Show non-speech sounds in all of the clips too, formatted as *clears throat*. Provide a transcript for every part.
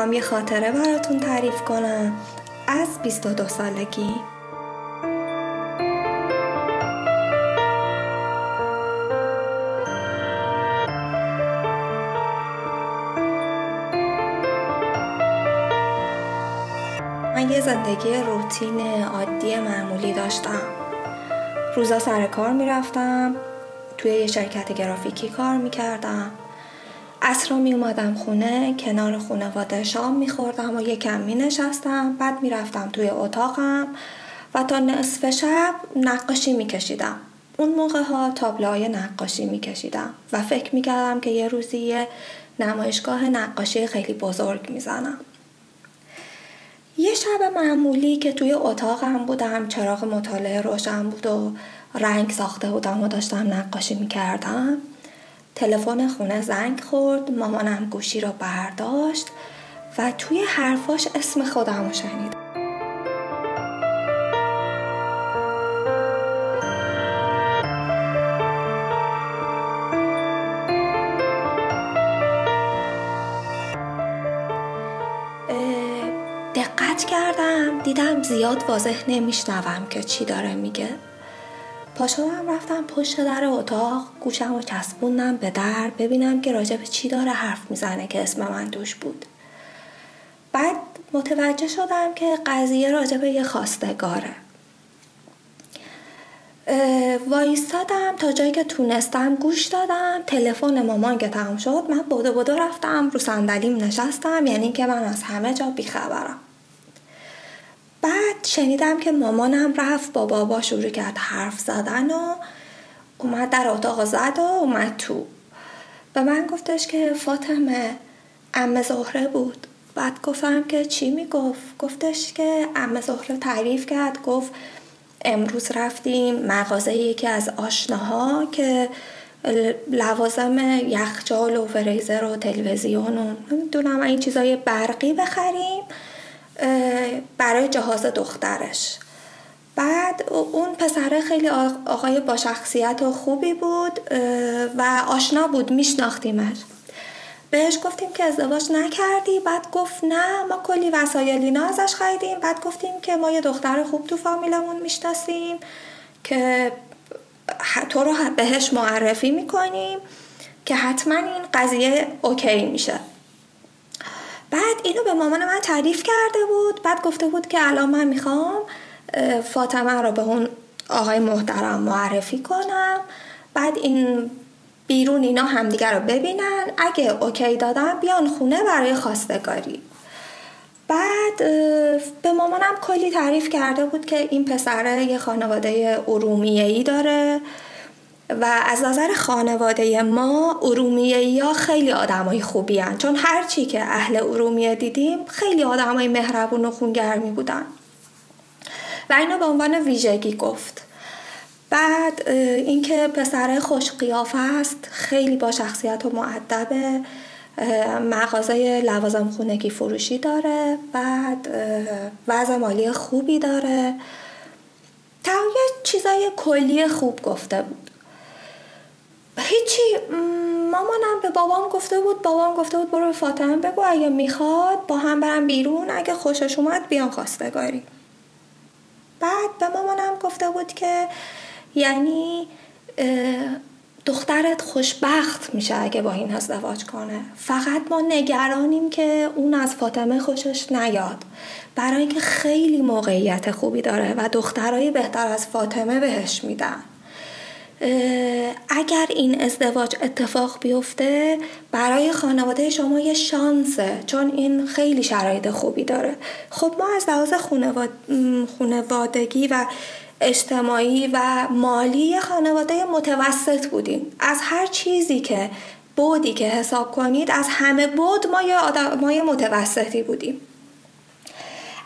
می‌خوام یه خاطره براتون تعریف کنم. از 22 سالگی. من یه زندگی روتین عادی معمولی داشتم. روزا سر کار می‌رفتم توی یه شرکت گرافیکی کار می‌کردم. اصرا می اومدم خونه کنار خونواده شام میخوردم و یکم می نشستم بعد می‌رفتم توی اتاقم و تا نصف شب نقاشی میکشیدم. اون موقع ها تابلوهای نقاشی میکشیدم و فکر می‌کردم که یه روزی نمایشگاه نقاشی خیلی بزرگ می‌زنم. یه شب معمولی که توی اتاقم بودم چراغ مطالعه روشن بود و رنگ ساخته بودم و داشتم نقاشی می‌کردم تلفن خونه زنگ خورد مامانم گوشی رو برداشت و توی حرفاش اسم خودم رو شنید. دقت کردم دیدم زیاد واضح نمیشنوم که چی داره میگه. پاشدم رفتم پشت در اتاق گوشم رو چسبوندم به در ببینم که راجع به چی داره حرف می‌زنه که اسم من توش بود. بعد متوجه شدم که قضیه راجع به یه خواستگاره. وایستادم تا جایی که تونستم گوش دادم. تلفن مامان که تمام شد من بودو بودو رفتم رو صندلیم نشستم یعنی که من از همه جا بیخبرم. شنیدم که مامانم رفت با بابا شروع کرد حرف زدن و اومد در اتاق زد و اومد تو. به من گفتش که فاطمه ام زهره بود. بعد گفتم که چی می‌گفت؟ گفتش که ام زهره تعریف کرد گفت امروز رفتیم مغازه یکی از آشناها که لوازم یخچال و فریزر و تلویزیون و نمی‌دونم این چیزای برقی بخریم. برای جهاز دخترش. بعد اون پسره خیلی آقای با شخصیت و خوبی بود و آشنا بود میشناختیمش. بهش گفتیم که ازدواج نکردی بعد گفت نه ما کلی وسایل اینا ازش خریدیم. بعد گفتیم که ما یه دختر خوب تو فامیلمون می‌شناسیم که تو رو بهش معرفی می‌کنیم که حتما این قضیه اوکی میشه. بعد اینو به مامان من تعریف کرده بود. بعد گفته بود که الان من می‌خوام فاطمه رو به اون آقای محترم معرفی کنم. بعد این بیرون اینا همدیگه رو ببینن. اگه اوکی دادن بیان خونه برای خواستگاری. بعد به مامانم کلی تعریف کرده بود که این پسره یه خانواده ارومیه ای داره. و از نظر خانواده ما ارومیه یا خیلی آدمای خوبی هن. چون هرچی که اهل ارومیه دیدیم خیلی آدمای مهربون و خونگرمی بودن. و اینو به عنوان ویژگی گفت. بعد اینکه پسر خوش قیافه است خیلی با شخصیت و معدب مغازه لوازم خونگی فروشی داره. بعد وضع مالی خوبی داره. تا یه چیزای کلی خوب گفته بود. هیچی مامانم به بابام گفته بود بابام گفته بود برو به فاطمه بگو اگه می‌خواد با هم برم بیرون اگه خوشش اومد بیان خواستگاری. بعد به مامانم گفته بود که یعنی دخترت خوشبخت میشه اگه با این ازدواج کنه. فقط ما نگرانیم که اون از فاطمه خوشش نیاد. برای اینکه خیلی موقعیت خوبی داره و دخترای بهتر از فاطمه بهش میدن. اگر این ازدواج اتفاق بیفته برای خانواده شما یه شانسه چون این خیلی شرایط خوبی داره. خب ما از لحاظ خانوادگی و اجتماعی و مالی خانواده متوسط بودیم. از هر چیزی که بودی که حساب کنید از همه بود ما یه, ما یه متوسطی بودیم.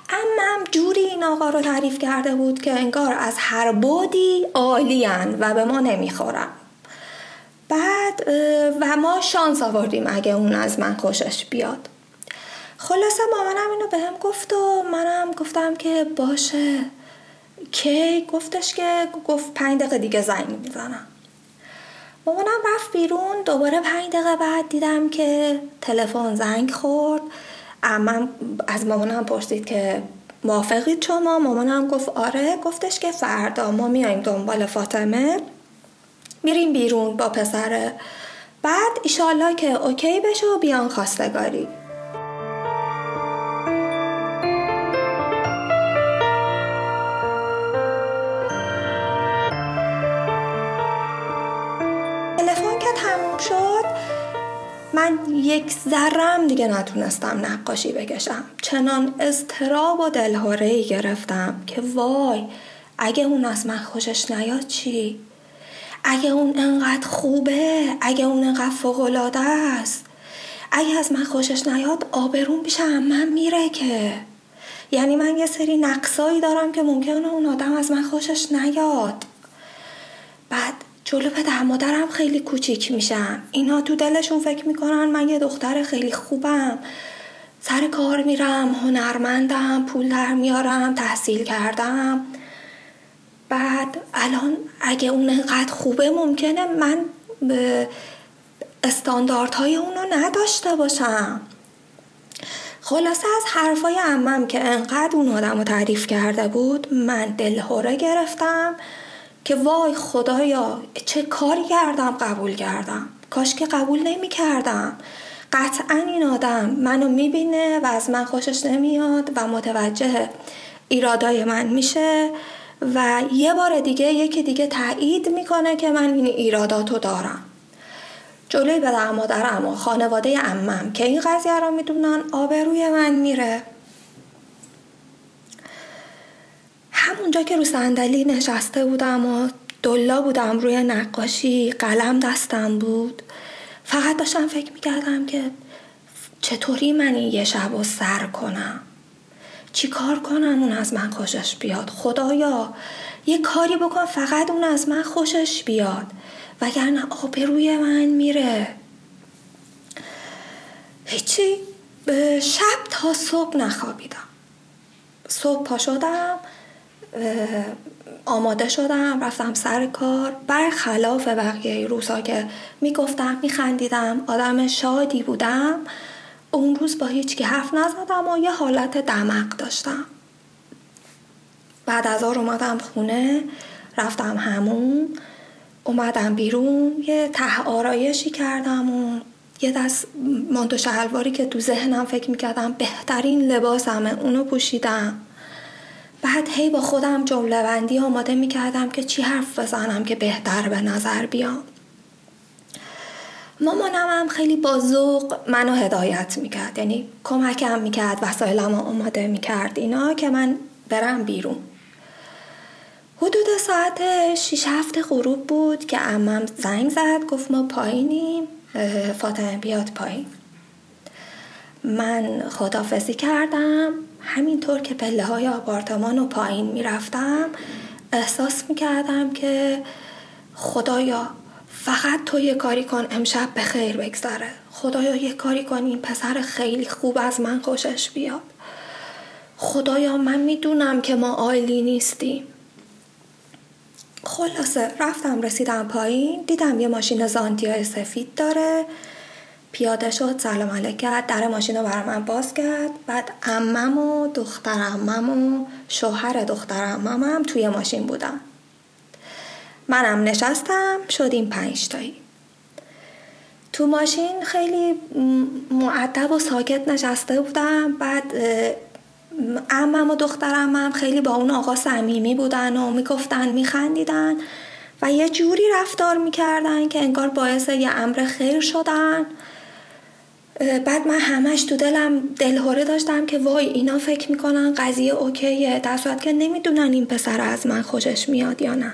اما جوری این آقا رو تعریف کرده بود که انگار از هر بودی عالیان و به ما نمی‌خورن. بعد و ما شانس آوردیم اگه اون از من خوشش بیاد. خلاصه مامانم اینو به هم گفت و منم گفتم که باشه. کی؟ گفتش که گفت پنج دقیقه دیگه زنگ می‌زنم. مامانم رفت بیرون دوباره پنج دقیقه بعد دیدم که تلفن زنگ خورد. امم از مامانم پرسید که موافقید شما؟ مامانم گفت آره. گفتش که فردا ما میایم دنبال فاطمه. میریم بیرون با پسره بعد ایشالله که اوکی بشه و بیان خواستگاری. من یک ذرم دیگه نتونستم نقاشی بکشم. چنان اضطراب و دلهوره ای گرفتم که وای اگه اون از من خوشش نیاد چی؟ اگه اون انقدر خوبه اگه اون انقدر فوقالعاده است. اگه از من خوشش نیاد آبرون پیش من میره که. یعنی من یه سری نقصایی دارم که ممکنه اون آدم از من خوشش نیاد. بعد جلو پدر مادرم خیلی کوچیک میشم اینا تو دلشون فکر می‌کنن من یه دختر خیلی خوبم. سر کار میرم هنرمندم پول در میارم تحصیل کردم. بعد الان اگه اون انقدر خوبه ممکنه من استانداردهای اونو نداشته باشم. خلاصه از حرفای امم که انقدر اون آدم رو تعریف کرده بود من دلهوره گرفتم. که وای خدایا چه کاری کردم؟ قبول کردم. کاش که قبول نمی کردم قطعا این آدم منو می‌بینه و از من خوشش نمیاد و متوجه ایرادای من میشه و یه بار دیگه یکی دیگه تایید می‌کنه که من این ایراداتو دارم. جلوی پدر مادرم و خانواده امم که این قضیه رو می‌دونن آبروی من میره. همونجا که رو صندلی نشسته بودم و دلا بودم روی نقاشی قلم دستم بود. فقط داشتم فکر می‌کردم که چطوری من این یه شب رو سر کنم؟ چی کار کنم اون از من خوشش بیاد؟ خدایا یه کاری بکن فقط اون از من خوشش بیاد وگرنه آبروی من میره. هیچی شب تا صبح نخوابیدم. صبح پا شدم آماده شدم رفتم سر کار. بر خلاف بقیه روزها که می‌گفتم میخندیدم آدم شادی بودم اون روز با هیچ که حرف نزدم و یه حالت دمق داشتم. بعد از آر اومدم خونه رفتم همون اومدم بیرون یه ته آرایشی کردم و یه دست مانتو شلواری که تو ذهنم فکر می‌کردم بهترین لباسمه اونو پوشیدم. بعد هی با خودم جمله بندی آماده می‌کردم که چی حرف بزنم که بهتر به نظر بیام مامانم هم خیلی با ذوق منو هدایت می‌کرد. یعنی کمکم می‌کرد وسایلم آماده می‌کرد اینا که من برم بیرون. حدود ساعت 6 هفته غروب بود که امم زنگ زد گفت ما پایینیم فاطمه بیاد پایین. من خدافزی کردم. همینطور که پله های آپارتمان و پایین می‌رفتم احساس می‌کردم که خدایا فقط تو یه کاری کن امشب به خیر بگذره. خدایا یه کاری کن این پسر خیلی خوب از من خوشش بیاد. خدایا من می‌دونم که ما آیلی نیستیم. خلاصه رفتم رسیدم پایین دیدم یه ماشین زانتیای سفید داره. پیاده شد سلام علیک کرد در ماشین رو برای من باز کرد. بعد امم و دختر امم و شوهر دختر اممم توی ماشین بودن منم نشستم شدیم پنج تایی. تو ماشین خیلی معدب و ساکت نشسته بودم. بعد امم و دخترم هم خیلی با اون آقا صمیمی بودن و می‌گفتن میخندیدن و یه جوری رفتار می‌کردن که انگار باعث یه امر خیر شدن. بعد من همش تو دلم دلهوره داشتم که وای اینا فکر می‌کنن قضیه اوکیه. در صورت که نمی‌دونن این پسر از من خوشش میاد یا نه.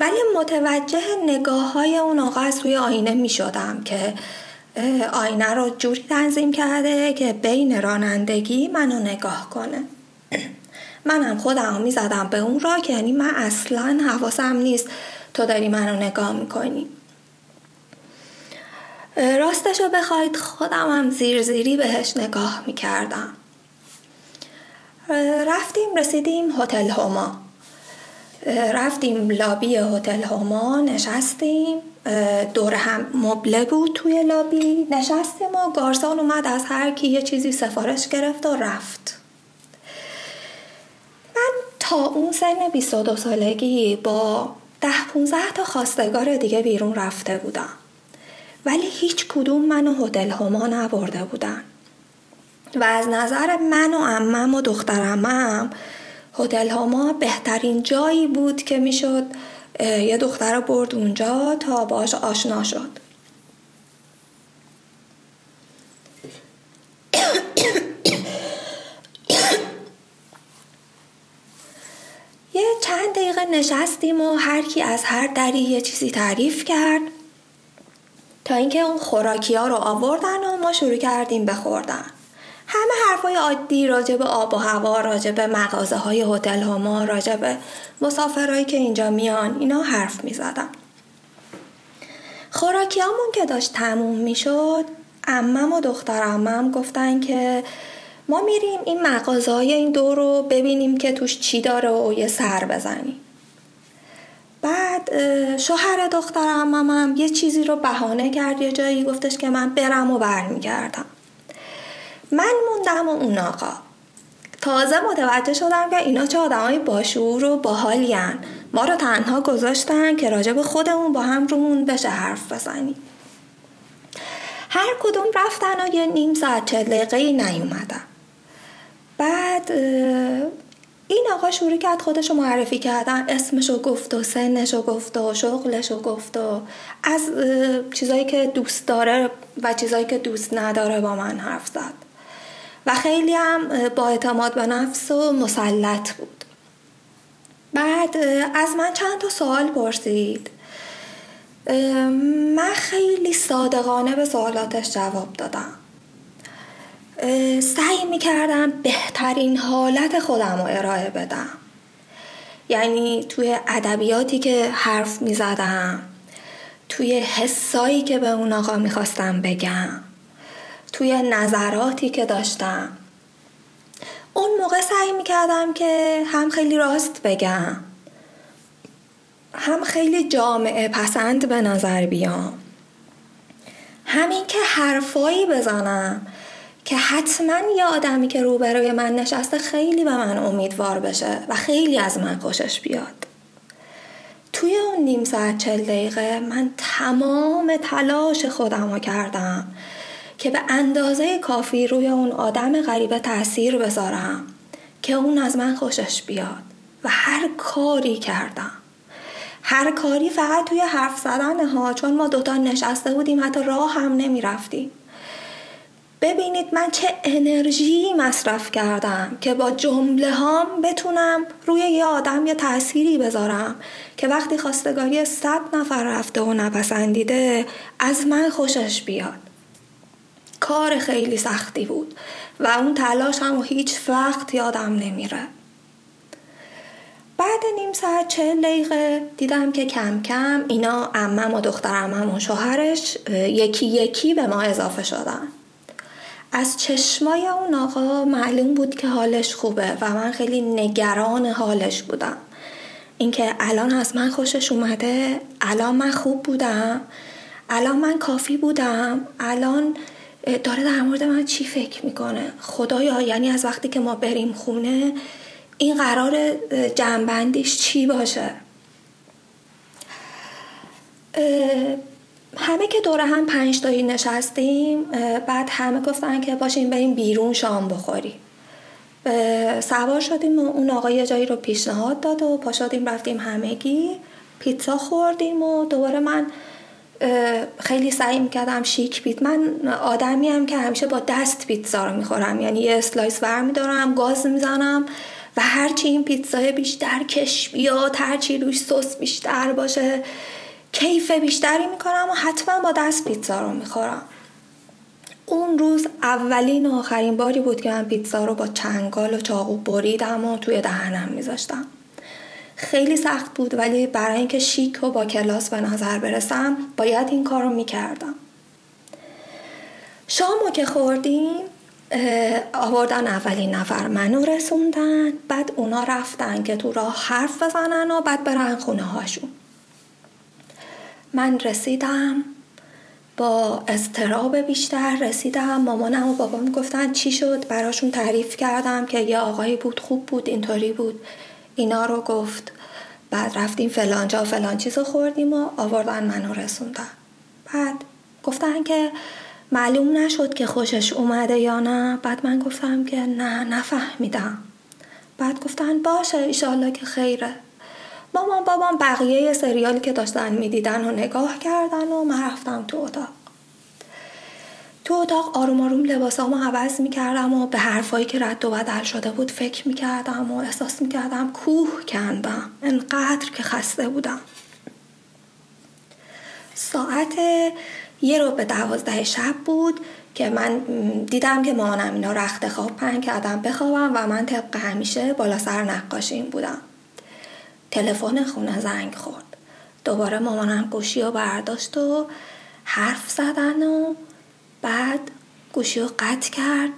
ولی متوجه نگاه های اون آقا از توی آینه می شدم که آینه رو جوری تنظیم کرده که بین رانندگی منو نگاه کنه. منم خودم می زدم به اون را که یعنی من اصلا حواسم نیست تو داری منو نگاه می‌کنی. راستش رو بخواید خودم هم زیر زیری بهش نگاه می‌کردم. رفتیم رسیدیم هتل هما. رفتیم لابی هتل هما نشستیم. دور هم مبله بود توی لابی. نشستیم و گارسان اومد از هر کی یه چیزی سفارش گرفت و رفت. من تا اون سن 22 سالگی با ده 15 تا خواستگار دیگه بیرون رفته بودم. ولی هیچ کدوم منو هتل هما نبرده بودن. و از نظر من و امم و دخترمم هتل هما بهترین جایی بود که می‌شد یه دختر برد اونجا تا باش آشنا شد. یه چند دقیقه نشستیم و هر کی از هر دری یه چیزی تعریف کرد. تا اینکه اون خوراکی ها رو آوردن و ما شروع کردیم بخوردن همه حرفای عادی راجع به آب و هوا راجع به مغازه های هتل ها راجع به مسافرهایی که اینجا میان اینا حرف می خوراکیامون که داشت تموم می شد امم و دختر امم گفتن که ما میریم این مغازه های این دور رو ببینیم که توش چی داره و یه سر بزنیم. بعد شوهر دختر اممم یه چیزی رو بهانه کرد یه جایی گفتش که من برم و برمیگردم. من موندم و اون آقا. تازه متوجه شدم که اینا چه آدمای باشور و باحالین ما رو تنها گذاشتن که راجب خودمون با هم رومون بشه حرف بزنیم هر کدوم رفتن و یه نیم ساعت چه دقیقه نیومدن. بعد این آقا شروع کرد خودش رو معرفی کردن. اسمشو گفت و سنشو گفت و شغلشو گفت و از چیزایی که دوست داره و چیزایی که دوست نداره با من حرف زد. و خیلی هم با اعتماد به نفس و مسلط بود. بعد از من چند تا سوال پرسید. من خیلی صادقانه به سوالاتش جواب دادم. سعی می‌کردم بهترین حالت خودم رو ارائه بدم. یعنی توی ادبیاتی که حرف می‌زدم توی حسایی که به اون آقا می‌خواستم بگم توی نظراتی که داشتم. اون موقع سعی می‌کردم که هم خیلی راست بگم هم خیلی جامعه پسند به نظر بیام. همین که حرفایی بزنم که حتما یه آدمی که روبروی من نشسته خیلی به من امیدوار بشه و خیلی از من خوشش بیاد. توی اون نیم ساعت چل دقیقه من تمام تلاش خودم رو کردم که به اندازه کافی روی اون آدم غریبه تاثیر بذارم که اون از من خوشش بیاد و هر کاری کردم. هر کاری فقط توی حرف زدن ها چون ما دوتا نشسته بودیم حتی راه هم نمی رفتیم ببینید من چه انرژی مصرف کردم که با جمله هام بتونم روی یه آدم یه تأثیری بذارم که وقتی خواستگاری صد نفر رفته و نپسندیده از من خوشش بیاد. کار خیلی سختی بود و اون تلاش هم هیچ وقت یادم نمیره. بعد نیم ساعت چه دقیقه دیدم که کم کم اینا امم و دختر امم و شوهرش یکی یکی به ما اضافه شدن. از چشمای اون آقا معلوم بود که حالش خوبه و من خیلی نگران حالش بودم. اینکه الان از من خوشش اومده الان من خوب بودم الان من کافی بودم الان داره در مورد من چی فکر می‌کنه؟ خدایا یعنی از وقتی که ما بریم خونه این قرار جمع‌بندیش چی باشه؟ همه که دور هم پنج تایی نشستیم بعد همه گفتن که پاشیم بریم بیرون شام بخوریم سوار شدیم و اون آقا یه جایی رو پیشنهاد داد و پا شدیم رفتیم همگی. پیتزا خوردیم و دوباره من خیلی سعی می‌کردم شیک بیت من آدمی هم که همیشه با دست پیتزا رو می‌خورم. یعنی یه slice ور میدارم گاز می‌زنم و هرچی این پیتزای بیشتر کش بیاد هرچی روش سس بیشتر باشه کیف بیشتری می‌کنم و حتما با دست پیتزا رو می‌خورم. اون روز اولین و آخرین باری بود که من پیتزا رو با چنگال و چاقو بریدم و توی دهنم میذاشتم. خیلی سخت بود ولی برای اینکه شیک و با کلاس به نظر برسم باید این کار رو می‌کردم. شامو که خوردیم آوردن اولین نفر منو رسوندن بعد اونا رفتن که تو راه حرف بزنن و بعد برن خونه هاشون من رسیدم. با استراب بیشتر رسیدم. مامانم و بابام گفتن چی شد؟ براشون تعریف کردم که یه آقایی بود خوب بود اینطوری بود. اینا رو گفت. بعد رفتیم فلانجا فلان چیز خوردیم و آوردن منو رسوندن. بعد گفتن که معلوم نشد که خوشش اومده یا نه. بعد من گفتم که نه نفهمیدم. بعد گفتن باشه ایشالله که خیره. مامان بابام بقیه سریالی که داشتن می‌دیدن و نگاه کردن و من رفتم تو اتاق. تو اتاق آروم آروم لباسامو عوض می‌کردم و به حرفایی که رد و بدل شده بود فکر می‌کردم و احساس می‌کردم کوه کندم انقدر که خسته بودم. ساعت یه رو به دوازده شب بود که من دیدم که مامانم اینا رخت خواب پن کردم بخوابم و من طبق همیشه بالا سر نقاشیم بودم. تلفن خونه زنگ خورد. دوباره مامانم گوشی رو برداشت و حرف زدن و بعد گوشی رو قطع کرد.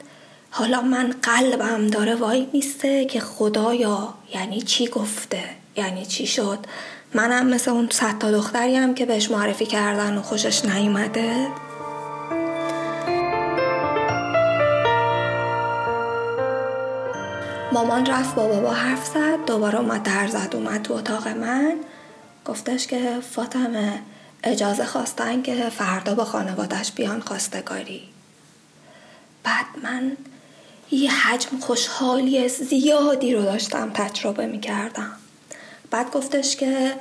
حالا من قلبم داره وای میسته که خدایا یعنی چی گفته؟ یعنی چی شد؟ منم مثل اون صد تا دختریم که بهش معرفی کردن و خوشش نیومده. مامان رفت با بابا حرف زد دوباره اومد در زد اومد تو اتاق من. گفتش که فاطمه اجازه خواستن که فردا با خانوادش بیان خواستگاری. بعد من یه حجم خوشحالی زیادی رو داشتم تجربه می کردم بعد گفتش که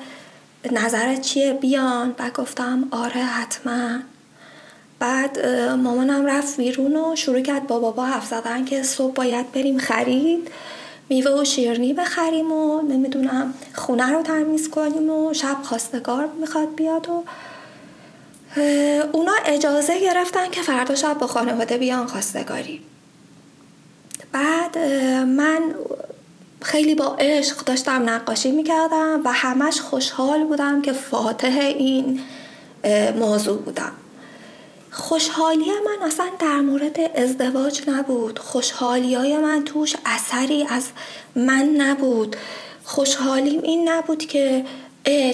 نظرت چیه؟ بیان. بعد گفتم آره حتما. بعد مامانم رفت بیرون و شروع کرد با بابا حرف زدن که صبح باید بریم خرید. میوه و شیرنی بخریم و نمی‌دونم خونه رو تمیز کنیم و شب خواستگار می‌خواد بیاد و اونا اجازه گرفتن که فردا شب با خانواده بیان خواستگاری. بعد من خیلی با عشق داشتم نقاشی می‌کردم و همش خوشحال بودم که فاتح این موضوع بودم. خوشحالی من اصلا در مورد ازدواج نبود. خوشحالی های من توش اثری از من نبود. خوشحالیم این نبود که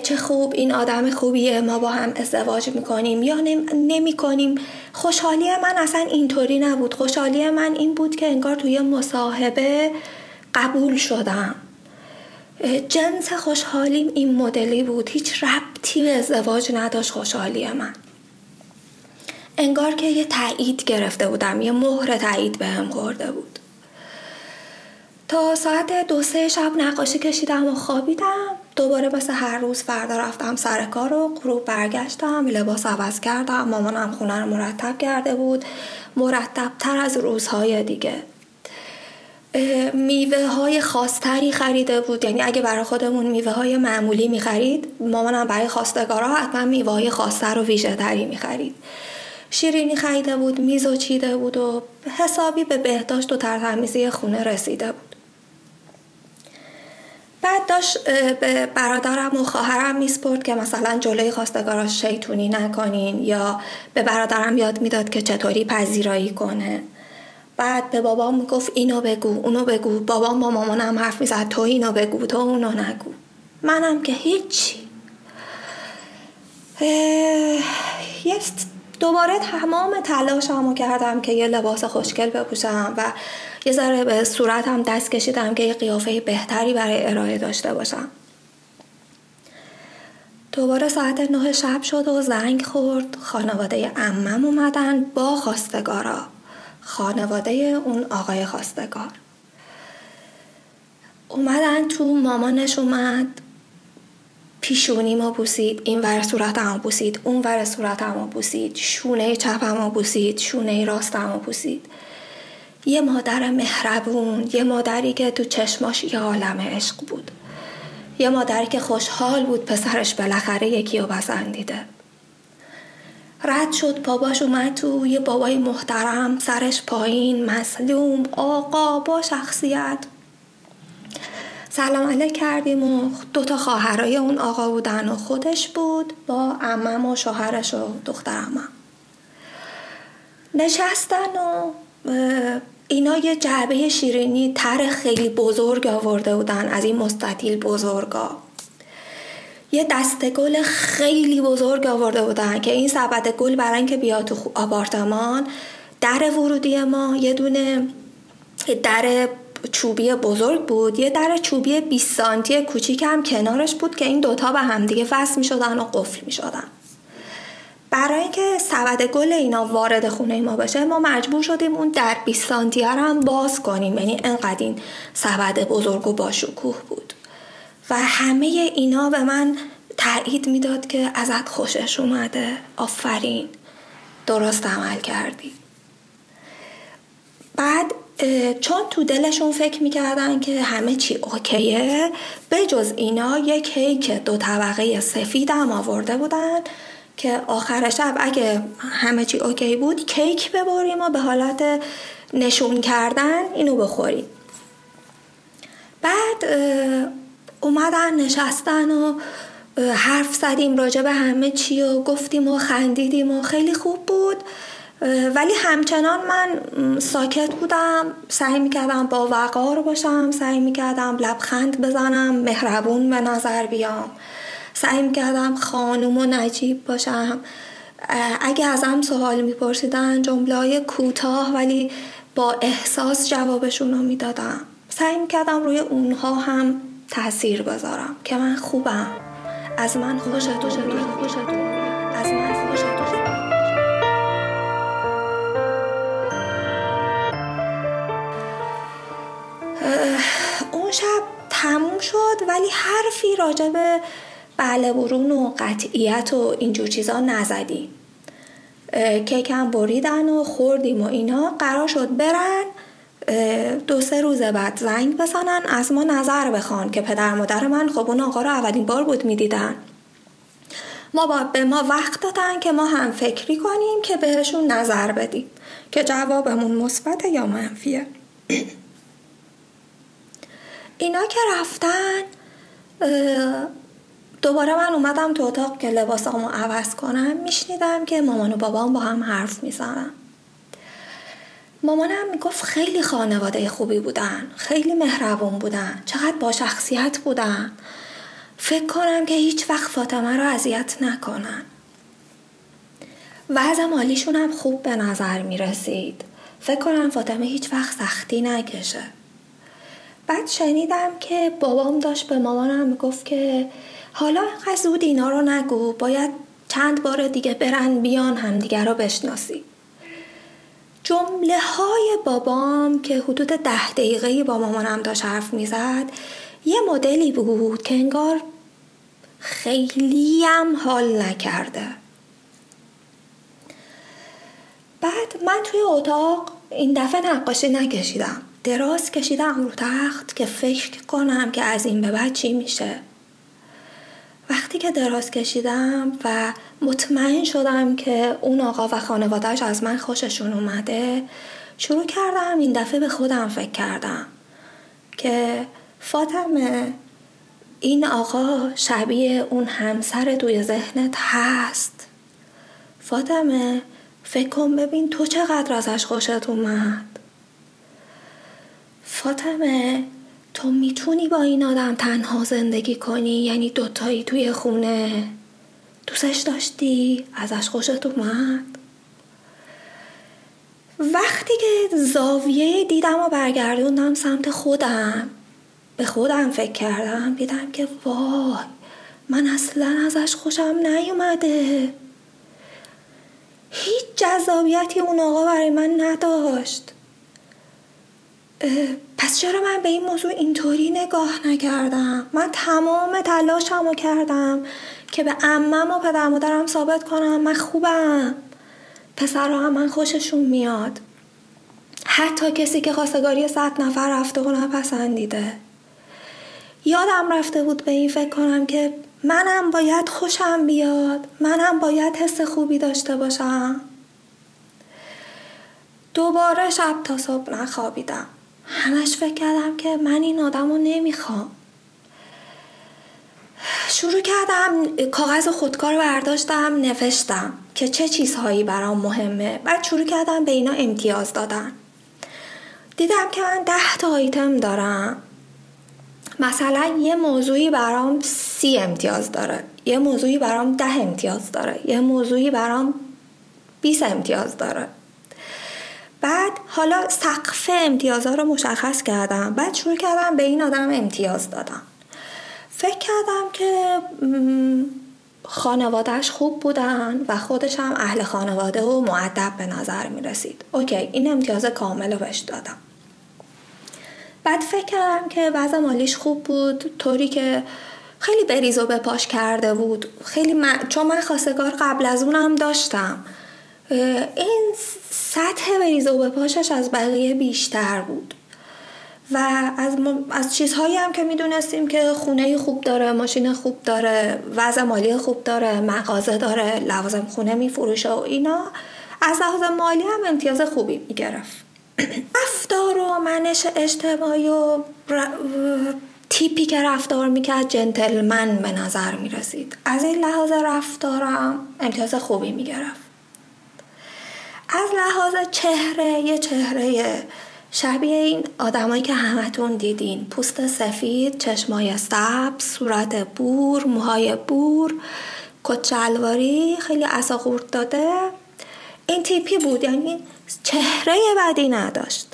چه خوب این آدم خوبیه ما با هم ازدواج می‌کنیم یا نمی کنیم خوشحالی من اصلا اینطوری نبود. خوشحالی من این بود که انگار توی مصاحبه قبول شدم. جنس خوشحالیم این مدلی بود. هیچ ربطی به ازدواج نداشت خوشحالی من. انگار که یه تایید گرفته بودم یه مهر تایید به هم خورده بود. تا ساعت دو سه شب نقاشی کشیدم و خوابیدم. دوباره مثل هر روز فردا رفتم سر کار و غروب برگشتم لباس عوض کردم مامانم خونه رو مرتب کرده بود. مرتب تر از روزهای دیگه. میوه های خاصتری خریده بود. یعنی اگه برای خودمون میوه های معمولی می‌خرید مامانم برای خواستگارا حتما میوه های خاصتر و ویژه تری می‌خرید. شیرینی خریده بود میز و چیده بود و حسابی به بهداشت و ترتمیزی خونه رسیده بود. بعد داشت به برادرم و خواهرم میسپرد که مثلا جلوی خواستگاراش شیطونی نکنین یا به برادرم یاد می‌داد که چطوری پذیرایی کنه. بعد به بابام می‌گفت اینو بگو اونو بگو. بابام با مامانم حرف می‌زد تو اینو بگو تو اونو نگو. منم که هیچی. یه دوباره تمام تلاشمو کردم که یه لباس خوشگل بپوشم و یه ذره به صورتم دست کشیدم که یه قیافه بهتری برای ارائه داشته باشم. دوباره ساعت نه شب شد و زنگ خورد. خانواده امم اومدن با خواستگارا. خانواده اون آقای خواستگار. اومدن تو مامانش اومد. پیشونی بوسید این ور صورتمو بوسید اون ور صورتمو بوسید شونه چپمو بوسید شونه راستمو بوسید. یه مادر مهربون یه مادری که تو چشماش یه عالم عشق بود. یه مادری که خوشحال بود پسرش بالاخره یکی رو بسندیده رد شد باباش اومد تو یه بابای محترم سرش پایین مسلوم آقا با شخصیت. سلام علیک کردیم و دوتا خواهرای اون آقا بودن و خودش بود با امم و شوهرش و دختر امم نشستن و اینا یه جعبه شیرینی تر خیلی بزرگ آورده بودن از این مستطیل بزرگا. یه دسته گل خیلی بزرگ آورده بودن که این سبد گل برای اینکه بیاد تو آپارتمان در ورودی ما یه دونه در چوبی بزرگ بود. یه در چوبی 20 سانتی کوچیک هم کنارش بود که این دوتا به همدیگه وصل می شدن و قفل می شدن برای اینکه سبد گل اینا وارد خونه ما بشه ما مجبور شدیم اون در 20 سانتی هم باز کنیم. یعنی انقدر این سبد بزرگ و با شکوه بود. و همه اینا به من تایید می‌داد که ازت خوشش اومده. آفرین. درست عمل کردی. بعد چون تو دلشون فکر می‌کردن که همه چی اوکیه جز اینا یک کیک دو طبقه سفید هم آورده بودن که آخر شب اگه همه چی اوکی بود کیک ببریم و به حالت نشون کردن اینو بخوریم. بعد اومدن نشستن و حرف زدیم راجع به همه چی و گفتیم و خندیدیم و خیلی خوب بود. ولی همچنان من ساکت بودم سعی می‌کردم با وقار باشم سعی می‌کردم لبخند بزنم مهربون به نظر بیام. سعی می‌کردم خانوم و نجیب باشم. اگه ازم سوال میپرسیدن جمله های کوتاه ولی با احساس جوابشون رو می‌دادم. سعی می‌کردم روی اونها هم تاثیر بذارم که من خوبم. از من خوشتون خوشتون از من اون شب تموم شد ولی حرفی راجع به بله برون و قطعیت و اینجور چیزا نزدیم کیکم بریدن و خوردیم و اینا. قرار شد برن دو سه روز بعد زنگ بزنن از ما نظر بخوان که پدر مادر من. خب اون آقا رو اولین بار بود می‌دیدن. ما با به ما وقت دادن که ما هم فکری کنیم که بهشون نظر بدیم که جوابمون مثبت یا منفیه. اینا که رفتن دوباره من اومدم تو اتاق که لباسامو عوض کنم میشنیدم که مامان و بابام با هم حرف می‌زنن. مامانم می‌گفت خیلی خانواده خوبی بودن خیلی مهربون بودن چقدر با شخصیت بودن. فکر کنم که هیچ وقت فاطمه رو اذیت نکنن. وضع مالیشون هم خوب به نظر می رسید فکر کنم فاطمه هیچ وقت سختی نکشه. بعد شنیدم که بابام داشت به مامانم می‌گفت که حالا اینقدر زود اینا رو نگو باید چند بار دیگه برن بیان همدیگه رو بشناسی. جمله های بابام که حدود ده دقیقه با مامانم داشت حرف می‌زد یه مدلی بود که انگار خیلی هم حال نکرده. بعد من توی اتاق این دفعه نقاشی نکشیدم. دراز کشیدم رو تخت که فکر کنم که از این به بعد چی میشه. وقتی که دراز کشیدم و مطمئن شدم که اون آقا و خانوادهش از من خوششون اومده شروع کردم این دفعه به خودم فکر کردم که فاطمه این آقا شبیه اون همسر دوی ذهنت هست. فاطمه فکر کن ببین تو چقدر ازش خوشت اومد. فاطمه تو می‌تونی با این آدم تنها زندگی کنی؟ یعنی دوتایی توی خونه. دوستش داشتی؟ ازش خوشت اومد؟ وقتی که زاویه دیدم و برگردوندم سمت خودم به خودم فکر کردم دیدم که وای من اصلا ازش خوشم نیومده. هیچ جذابیتی اون آقا برای من نداشت. پس چرا من به این موضوع اینطوری نگاه نکردم؟ من تمام تلاشمو کردم که به امم و پدر مادرم ثابت کنم من خوبم. پسرها هم من خوششون میاد. حتی کسی که خواستگاری صد نفر رفته و نپسندیده. یادم رفته بود به این فکر کنم که منم باید خوشم بیاد. منم باید حس خوبی داشته باشم. دوباره شب تا صبح نخوابیدم. همش فکر کردم که من این آدم رو نمی‌خوام. شروع کردم کاغذ خودکار برداشتم نوشتم که چه چیزهایی برام مهمه. بعد شروع کردم به اینا امتیاز دادن. دیدم که من ده تا آیتم دارم. مثلا یه موضوعی برام سی امتیاز داره یه موضوعی برام ده امتیاز داره یه موضوعی برام 20 امتیاز داره. بعد حالا سقف امتیازها رو مشخص کردم. بعد شروع کردم به این آدم امتیاز دادم فکر کردم که خانوادهش خوب بودن و خودش هم اهل خانواده و معدب به نظر می رسید اوکی این امتیاز کامل رو بهش دادم. بعد فکر کردم که وضع مالیش خوب بود طوری که خیلی بریز و بپاش کرده بود. خیلی من... چون من خواستگار قبل از اونم داشتم. این سطح بریز و بپاشش از بقیه بیشتر بود. و از, از چیزهایی هم که می‌دونستیم که خونه خوب داره ماشین خوب داره وضع مالی خوب داره مغازه داره لوازم خونه میفروشه و اینا از لحاظ مالی هم امتیاز خوبی می‌گرفت. *clears throat* رفتار و منش اجتماعی و تیپی که رفتار می‌کرد جنتلمن به نظر می‌رسید. از این لحاظ رفتارم امتیاز خوبی می‌گرفت. از لحاظ چهره یه چهره شبیه این آدمایی که همتون دیدین. پوست سفید چشمای سبز صورت بور موهای بور کچلواری خیلی اساقورت داده. این تیپی بود یعنی چهره بدی نداشت.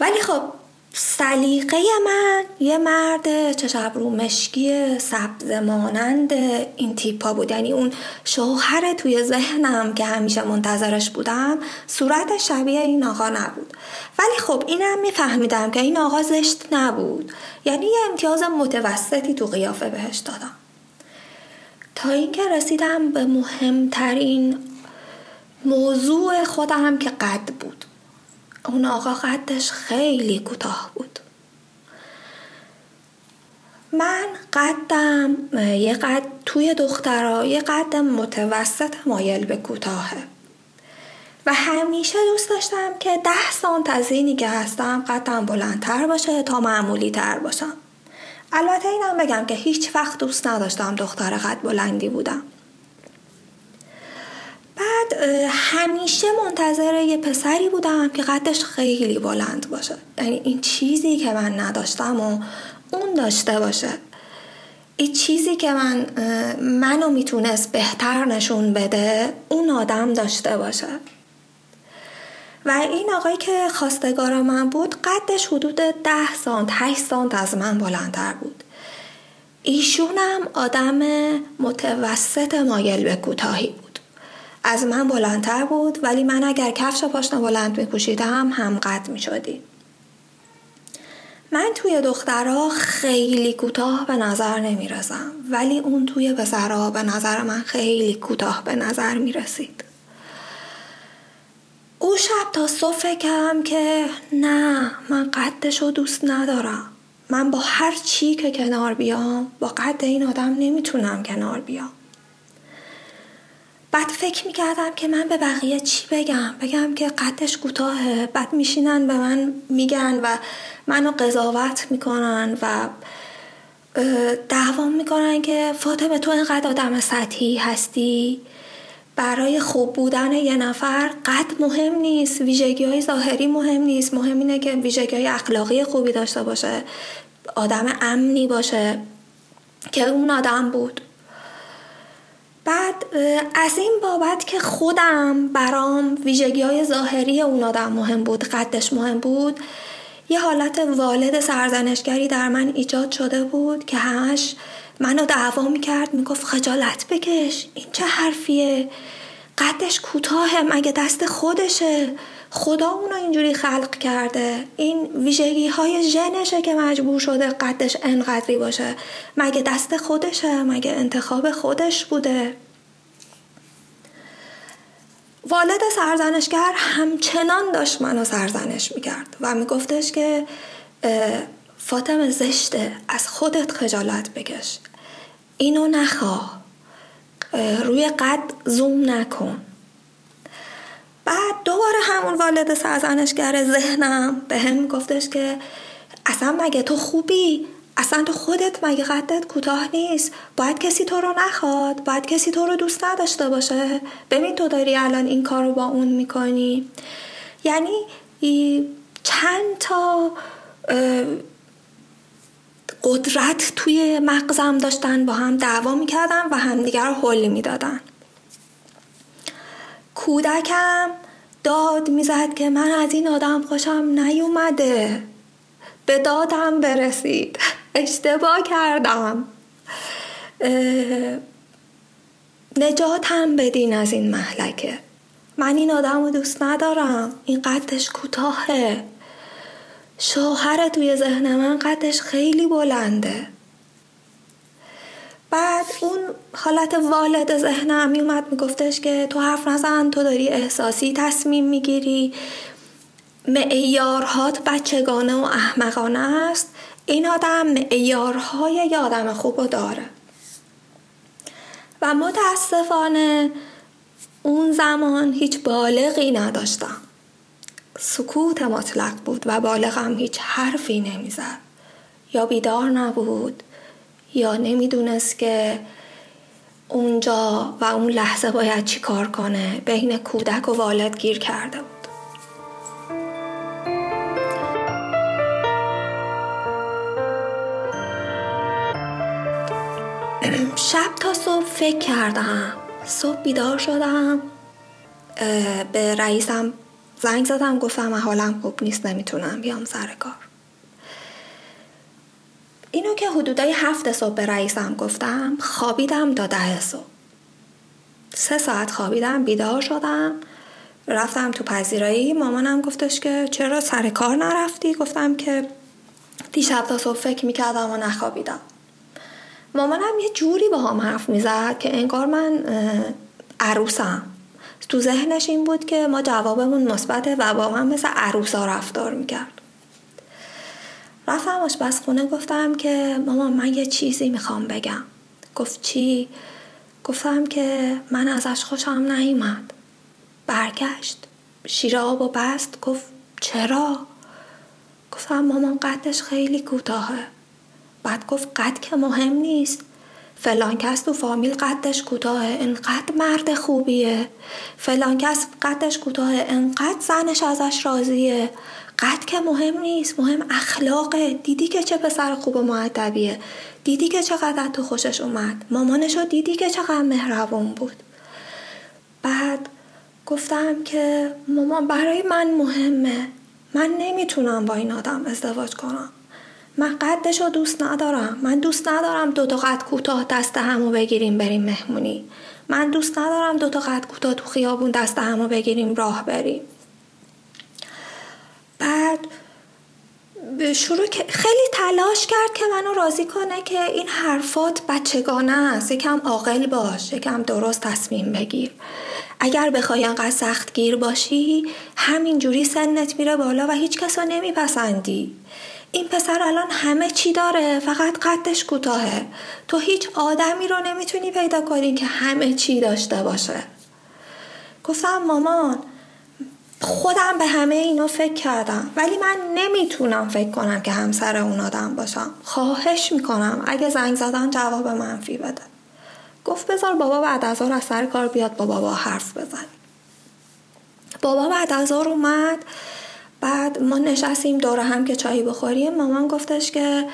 ولی خب سلیقه من یه مرد چشم رو مشکی سبز مانند این تیپا بود. یعنی اون شوهر توی ذهنم که همیشه منتظرش بودم صورت شبیه این آقا نبود. ولی خب اینم میفهمیدم که این آقا زشت نبود. یعنی یه امتیاز متوسطی تو قیافه بهش دادم. تا اینکه رسیدم به مهمترین موضوع خودم که قد بود. اون آقا قدش خیلی کوتاه بود. من قدم یه قد توی دخترها یه قد متوسط مایل به کوتاهه. و همیشه دوست داشتم که ده سانت از اینی که هستم قدم بلندتر باشه تا معمولی تر باشم. البته اینم بگم که هیچ وقت دوست نداشتم دختر قد بلندی بودم. بعد همیشه منتظر یه پسری بودم که قدش خیلی بلند باشه. یعنی این چیزی که من نداشتم و اون داشته باشه. این چیزی که من منو می‌تونست بهتر نشون بده اون آدم داشته باشه. و این آقایی که خواستگار من بود قدش حدود ده سانت هشت سانت از من بلندتر بود. ایشونم آدم متوسط مایل به کوتاهی بود. از من بلندتر بود ولی من اگر کفش پاشنه بلند می پوشیدم هم قد می شدی. من توی دخترها خیلی کوتاه به نظر نمی رسم ولی اون توی پسرها به نظر من خیلی کوتاه به نظر می رسید. او شب تا صبح فکرم که نه من قدش دوست ندارم من با هر چی که کنار بیام با قد این آدم نمی‌تونم کنار بیام بعد فکر می‌کردم که من به بقیه چی بگم؟ بگم که قدش کوتاهه. بعد میشینن به من میگن و منو قضاوت می‌کنن و دعوام می‌کنن که فاطمه تو اینقدر آدم سطحی هستی؟ برای خوب بودن یه نفر قد مهم نیست. ویژگی های ظاهری مهم نیست. مهم اینه که ویژگی های اخلاقی خوبی داشته باشه. آدم امنی باشه. که اون آدم بود. بعد از این بابت که خودم برام ویژگی های ظاهری اون آدم مهم بود قدش مهم بود یه حالت والد سرزنشگری در من ایجاد شده بود که همش منو دعوا می‌کرد می‌گفت خجالت بکش این چه حرفیه؟ قدش کوتاه مگه دست خودشه. خدا اونو اینجوری خلق کرده. این ویژگی های ژنشه که مجبور شده قدش انقدری باشه. مگه دست خودشه؟ مگه انتخاب خودش بوده؟ والد سرزنشگر همچنان داشت منو سرزنش می‌کرد و میگفتش که فاطمه زشته از خودت خجالت بکش. اینو نخواه. روی قد زوم نکن. بعد دوباره همون والد سرزنشگر ذهنم به هم گفتش که اصلا مگه تو خوبی؟ اصلا تو خودت مگه قدت کوتاه نیست؟ باید کسی تو رو نخواد باید کسی تو رو دوست نداشته باشه. ببین تو داری الان این کار رو با اون می‌کنی. یعنی چند تا قدرت توی مغزم داشتن با هم دعوا می‌کردن و همدیگر رو حل می‌دادن. کودکم داد می‌زد که من از این آدم خوشم نیومده. به دادم برسید. اشتباه کردم. نجاتم بدین از این محلکه. من این آدم رو دوست ندارم. این قدش کوتاهه. شوهر توی ذهن من قدش خیلی بلنده. بعد اون حالت والد ذهنم میومد میگفتش که تو حرف نزن تو داری احساسی تصمیم می‌گیری. معیارهات بچگانه و احمقانه است. این آدم معیارهای یه آدم خوب داره. و متاسفانه اون زمان هیچ بالغی نداشتم. سکوت مطلق بود و بالغم هیچ حرفی نمی‌زد. یا بیدار نبود یا نمی‌دونست که اونجا و اون لحظه باید چی کار کنه. بین کودک و والد گیر کرده بود. شب تا صبح فکر کردم. صبح بیدار شدم. به رئیسم زنگ زدم. گفتم حالم خوب نیست. نمی‌تونم بیام سر کار. اینو که حدودای هفت صبح به رئیسم گفتم خوابیدم تا ده صبح. سه ساعت خوابیدم بیدار شدم. رفتم تو پذیرایی مامانم گفتش که چرا سر کار نرفتی؟ گفتم که دیشب تا صبح فکر می‌کردم و نخوابیدم. مامانم یه جوری با هم حرف می‌زد که انگار من عروسم. تو ذهنش این بود که ما جوابمون مثبته و با من مثل عروسا رفتار می‌کرد. رفتم آشپزخونه گفتم که مامان من یه چیزی می‌خوام بگم. گفت چی؟ گفتم که من ازش خوشم نیومد. برگشت. شیر آب و بست. گفت چرا؟ گفتم مامان قدش خیلی کوتاهه. بعد گفت قد که مهم نیست. فلان کس تو فامیل قدش کوتاهه. انقدر مرد خوبیه. فلان کس قدش کوتاهه. انقدر زنش ازش راضیه. قد که مهم نیست مهم اخلاقه. دیدی که چه پسر خوب و معدبیه. دیدی که چقدر تو خوشش اومد. مامانشو دیدی که چقدر مهربون بود. بعد گفتم که مامان برای من مهمه. من نمی‌تونم با این آدم ازدواج کنم. من قدش رو دوست ندارم. من دوست ندارم دو تا قد کوتاه دست همو بگیریم بریم مهمونی. من دوست ندارم دو تا قد کوتاه تو خیابون دست همو بگیریم راه بریم. بعد شروع خیلی تلاش کرد که منو راضی کنه که این حرفات بچگانه است. یکم عاقل باش یکم درست تصمیم بگیر. اگر بخوای انقدر سخت گیر باشی همینجوری سنت میره بالا و هیچ کس رو نمیپسندی. این پسر الان همه چی داره فقط قدش کوتاهه. تو هیچ آدمی رو نمی‌تونی پیدا کنی که همه چی داشته باشه. گفتم مامان خودم به همه اینا فکر کردم. ولی من نمی‌تونم فکر کنم که همسر اون آدم باشم. خواهش می‌کنم اگه زنگ زدن جواب منفی بده. گفت بذار بابا بعد از از سر کار بیاد با بابا حرف بزن بابا بعد از اومد. بعد ما نشستیم دور هم که چایی بخوریم. مامان گفتش که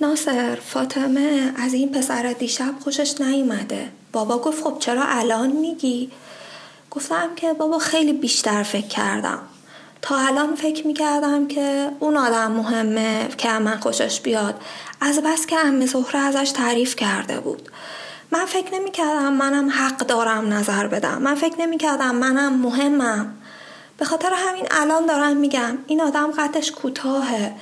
ناصر فاطمه از این پسر دیشب خوشش نیومده. بابا گفت خب چرا الان میگی؟ گفتم که بابا خیلی بیشتر فکر کردم. تا الان فکر می‌کردم که اون آدم مهمه که من خوشش بیاد. از بس که ام زهره ازش تعریف کرده بود. من فکر نمی‌کردم منم حق دارم نظر بدم. من فکر نمی‌کردم منم مهمم. به خاطر همین الان دارم میگم این آدم قدش کوتاهه.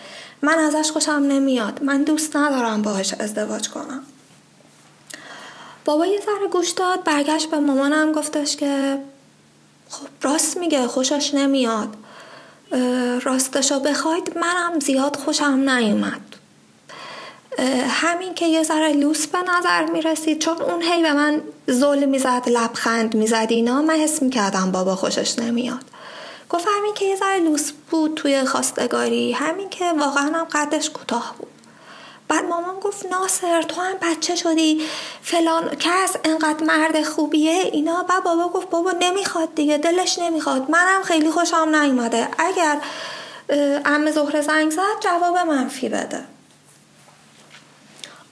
من ازش خوشم نمیاد. من دوست ندارم باهاش ازدواج کنم. بابا یه ذره گوش داد برگشت به مامانم گفتش که خب راست میگه خوشش نمیاد. راستشو بخواید منم زیاد خوشم نیومد. همین که یه ذره لوس به نظر می‌رسید چون اون هی به من ظلم می‌زد لبخند می‌زد اینا من حس می‌کردم بابا خوشش نمیاد. گفت همین که یه ذره لوس بود توی خواستگاری همین که واقعا هم قدش کوتاه بود. بعد مامان گفت ناصر تو هم بچه شدی فلان کس انقدر مرد خوبیه اینا. بعد بابا گفت بابا نمی‌خواد دیگه دلش نمی‌خواد. منم خیلی خوشم نیومده. اگر ام زهره زنگ زد جواب منفی بده.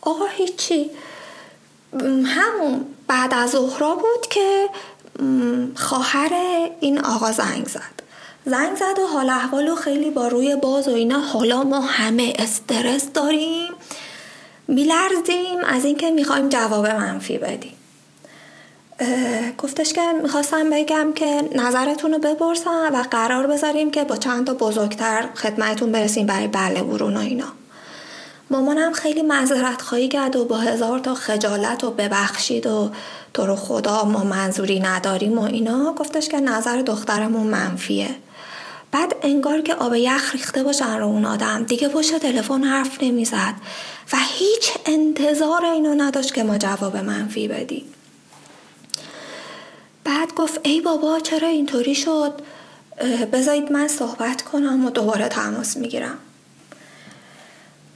آقا هیچی. همون بعد از ظهرا بود که خواهر این آقا زنگ زد. زنگ زد و حال احوال خیلی با روی باز و اینا. حالا ما همه استرس داریم. میلرزیم. از اینکه می‌خوایم جواب منفی بدیم. گفتش که می‌خواستم بگم که نظرتون رو بپرسم و قرار بذاریم که با چند تا بزرگتر خدمتون برسیم برای بله برون و اینا. مامانم خیلی معذرت خواهی کرد و با هزار تا خجالت و ببخشید و تو رو خدا ما منظوری نداریم و اینا. گفتش که نظر دخترمون منفیه. بعد انگار که آب یخ ریخته باشن رو اون آدم. دیگه پشت تلفن حرف نمی‌زد. و هیچ انتظار اینو نداشت که ما جواب منفی بدیم. بعد گفت ای بابا چرا اینطوری شد؟ بذارید من صحبت کنم و دوباره تماس می‌گیرم.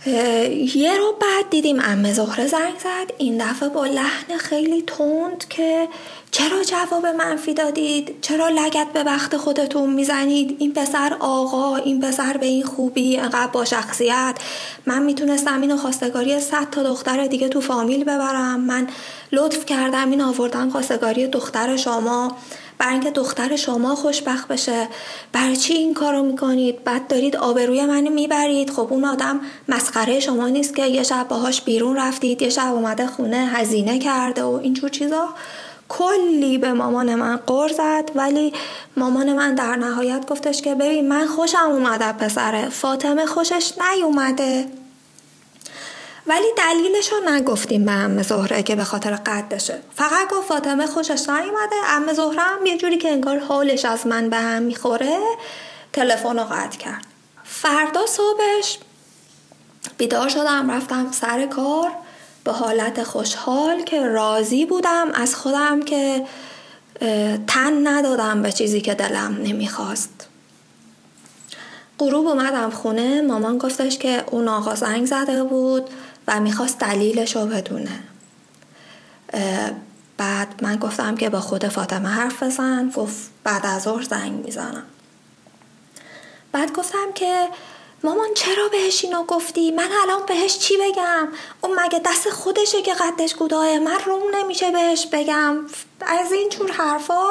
یه رو بعد دیدیم امه زهره زنگ زد. این دفعه با لحن خیلی تند که چرا جواب منفی دادید؟ چرا لگت به وقت خودتون می‌زنید؟ این پسر آقا این پسر به این خوبی انقدر با شخصیت. من می‌تونستم اینو خواستگاری صد تا دختر دیگه تو فامیل ببرم. من لطف کردم این آوردم خواستگاری دختر شما. برای اینکه دختر شما خوشبخت بشه. برای چی این کارو می‌کنید؟ بعد دارید آبروی منو می‌برید. خب اون آدم مسخره شما نیست که یه شب باهاش بیرون رفتید یه شب اومده خونه هزینه کرده و اینجور چیزا. کلی به مامان من قر زد ولی مامان من در نهایت گفتش که ببین من خوشم اومده پسره. فاطمه خوشش نیومده. ولی دلیلش رو نگفتیم به ام زهره که به خاطر قدشه. فقط گفت فاطمه خوشش نیومده. ام زهره هم یه جوری که انگار حالش از من به هم می‌خوره تلفن رو قطع کرد. فردا صبحش بیدار شدم رفتم سر کار. به حالت خوشحال که راضی بودم. از خودم که تن ندادم به چیزی که دلم نمی‌خواست. غروب اومدم خونه. مامان گفتش که اون آقا زنگ زده بود. و می‌خواست دلیلش رو بدونه. بعد من گفتم که با خود فاطمه حرف بزن گفت بعد از ظهر زنگ می‌زنم. بعد گفتم که مامان چرا بهش اینو گفتی؟ من الان بهش چی بگم؟ اون مگه دست خودشه که قدش کوتاهه من روم نمیشه بهش بگم. از این جور حرفا.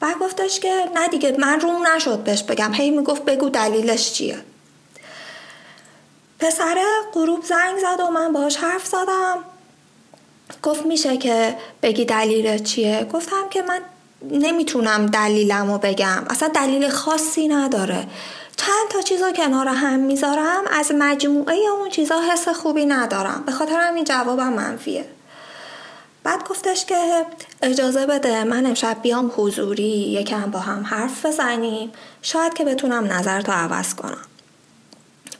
بعد گفتش که نه دیگه من روم نشد بهش بگم. هی می‌گفت بگو دلیلش چیه؟ پسره غروب زنگ زد و من باش حرف زدم. گفت میشه که بگی دلیل چیه؟ گفتم که من نمی‌تونم دلیلم رو بگم. اصلا دلیل خاصی نداره. چند تا چیزا کنار هم می‌ذارم از مجموعه اون چیزا حس خوبی ندارم. به خاطر همین جوابم منفیه. بعد گفتش که اجازه بده من امشب بیام حضوری یکم با هم حرف بزنیم. شاید که بتونم نظر تو عوض کنم.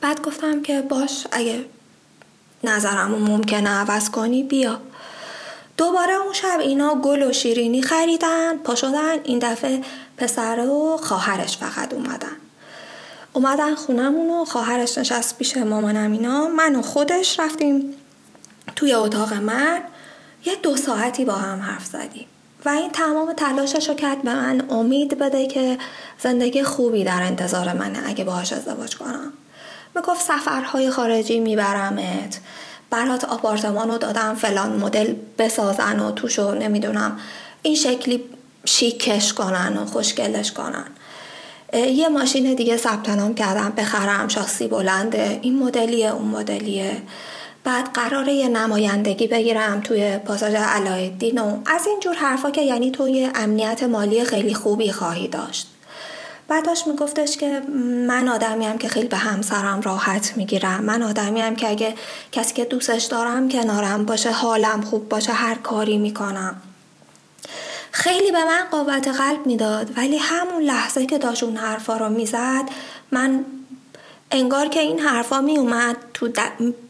بعد گفتم که باش اگه نظرمو ممکنه عوض کنی بیا. دوباره اون شب اینا گل و شیرینی خریدن پا شدن این دفعه پسر و خواهرش فقط اومدن. اومدن خونمون و خواهرش نشست پیش مامانم اینا. من و خودش رفتیم توی اتاق من. یه دو ساعتی با هم حرف زدیم. و این تمام تلاشش رو کرد به من امید بده که زندگی خوبی در انتظار منه اگه باهاش ازدواج کنم. می‌گفت سفرهای خارجی میبرمت. برات آپارتمان رو دادم فلان مدل بسازن و توشو نمی‌دونم این شکلی شیکش کنن و خوشگلش کنن. یه ماشین دیگه ثبت نام کردم بخرم شاسی بلنده این مدلیه اون مدلیه. بعد قراره یه نمایندگی بگیرم توی پاساژ علایالدین و از این جور حرفا که یعنی تو امنیت مالی خیلی خوبی خواهی داشت. بعدش میگفتش که من آدمیم که خیلی به همسرم راحت می‌گیرم. من آدمیم که اگه کسی که دوستش دارم کنارم باشه حالم خوب باشه هر کاری می‌کنم. خیلی به من قوت قلب می‌داد ولی همون لحظه که داشت اون حرفا رو می‌زد من انگار که این حرفا میومد تو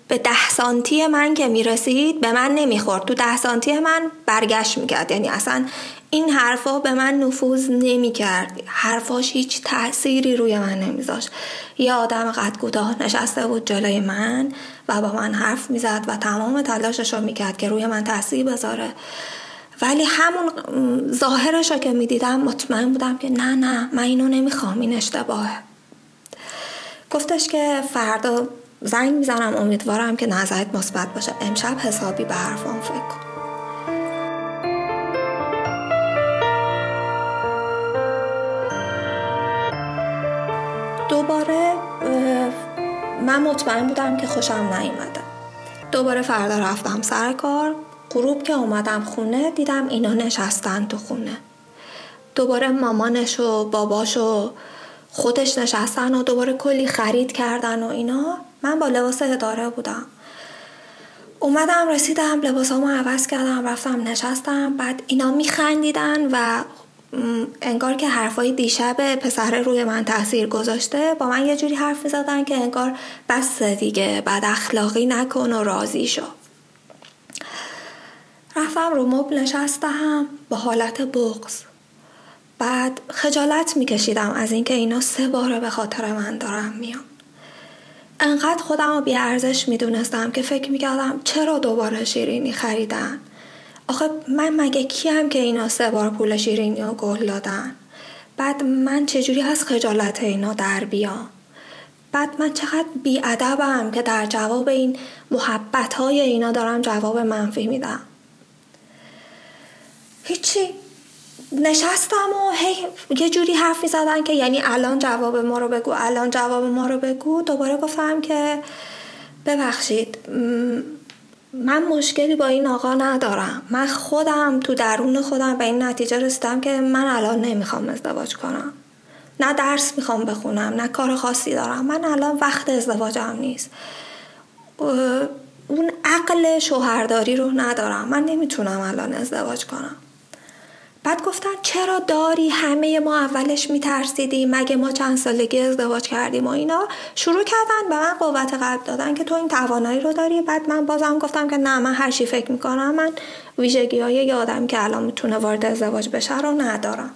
به ده سانتی من که می‌رسید به من نمی‌خورد. تو ده سانتی من برگشت می‌کرد. یعنی اصلا این حرفا به من نفوذ نمی‌کرد. حرفاش هیچ تأثیری روی من نمیذاشت. یه آدم قد کوتاه نشسته بود جلوی من و با من حرف می‌زد و تمام تلاشش رو می‌کرد که روی من تاثیر بذاره. ولی همون ظاهرش رو که می‌دیدم مطمئن بودم که نه نه من اینو نمی‌خوام این اشتباهه. گفتش که فردا زنگ می‌زنم امیدوارم که نظرت مثبت باشه. امشب حسابی به حرفام فکر کن. دوباره من مطمئن بودم که خوشم نیومده. دوباره فردا رفتم سر کار غروب که اومدم خونه دیدم اینا نشستن تو خونه. دوباره مامانش و باباش و خودش نشستن و دوباره کلی خرید کردن و اینا. من با لباس اداره بودم. اومدم رسیدم لباسامو عوض کردم رفتم نشستم. بعد اینا میخندیدن و انگار که حرفای دیشب پسر روی من تاثیر گذاشته. با من یه جوری حرف زدن که انگار بس دیگه بد اخلاقی نکن و راضی شو. رفتم رو مبل نشستم با حالت بغز بعد خجالت میکشیدم از اینکه اینا سه باره به خاطر من دارم میام انقدر خودم رو بیارزش می‌دونستم که فکر می‌کردم چرا دوباره شیرینی خریدن. آخه من مگه کیم که اینا سه بار پول شیرینی و گل دادن؟ بعد من چجوری از خجالت اینا در بیام؟ بعد من چقدر بیادبم که در جواب این محبت های اینا دارم جواب منفی میدم. هیچی. نشستم و هی یه جوری حرف زدن که یعنی الان جواب ما رو بگو الان جواب ما رو بگو. دوباره گفتم که ببخشید من مشکلی با این آقا ندارم. من خودم تو درون خودم به این نتیجه رسیدم که من الان نمی‌خوام ازدواج کنم. نه درس می‌خوام بخونم نه کار خاصی دارم. من الان وقت ازدواجم نیست. اون عقل شوهرداری رو ندارم. من نمی‌تونم الان ازدواج کنم. بعد گفتن چرا داری؟ همه ما اولش میترسیدیم مگه ما چند سالگی ازدواج کردیم و اینا؟ شروع کردن به من قوت قلب دادن که تو این توانایی رو داری. بعد من بازم گفتم که نه من هر چی فکر می‌کنم من ویژگی های یه آدم که الان می‌تونه وارد ازدواج بشه رو ندارم.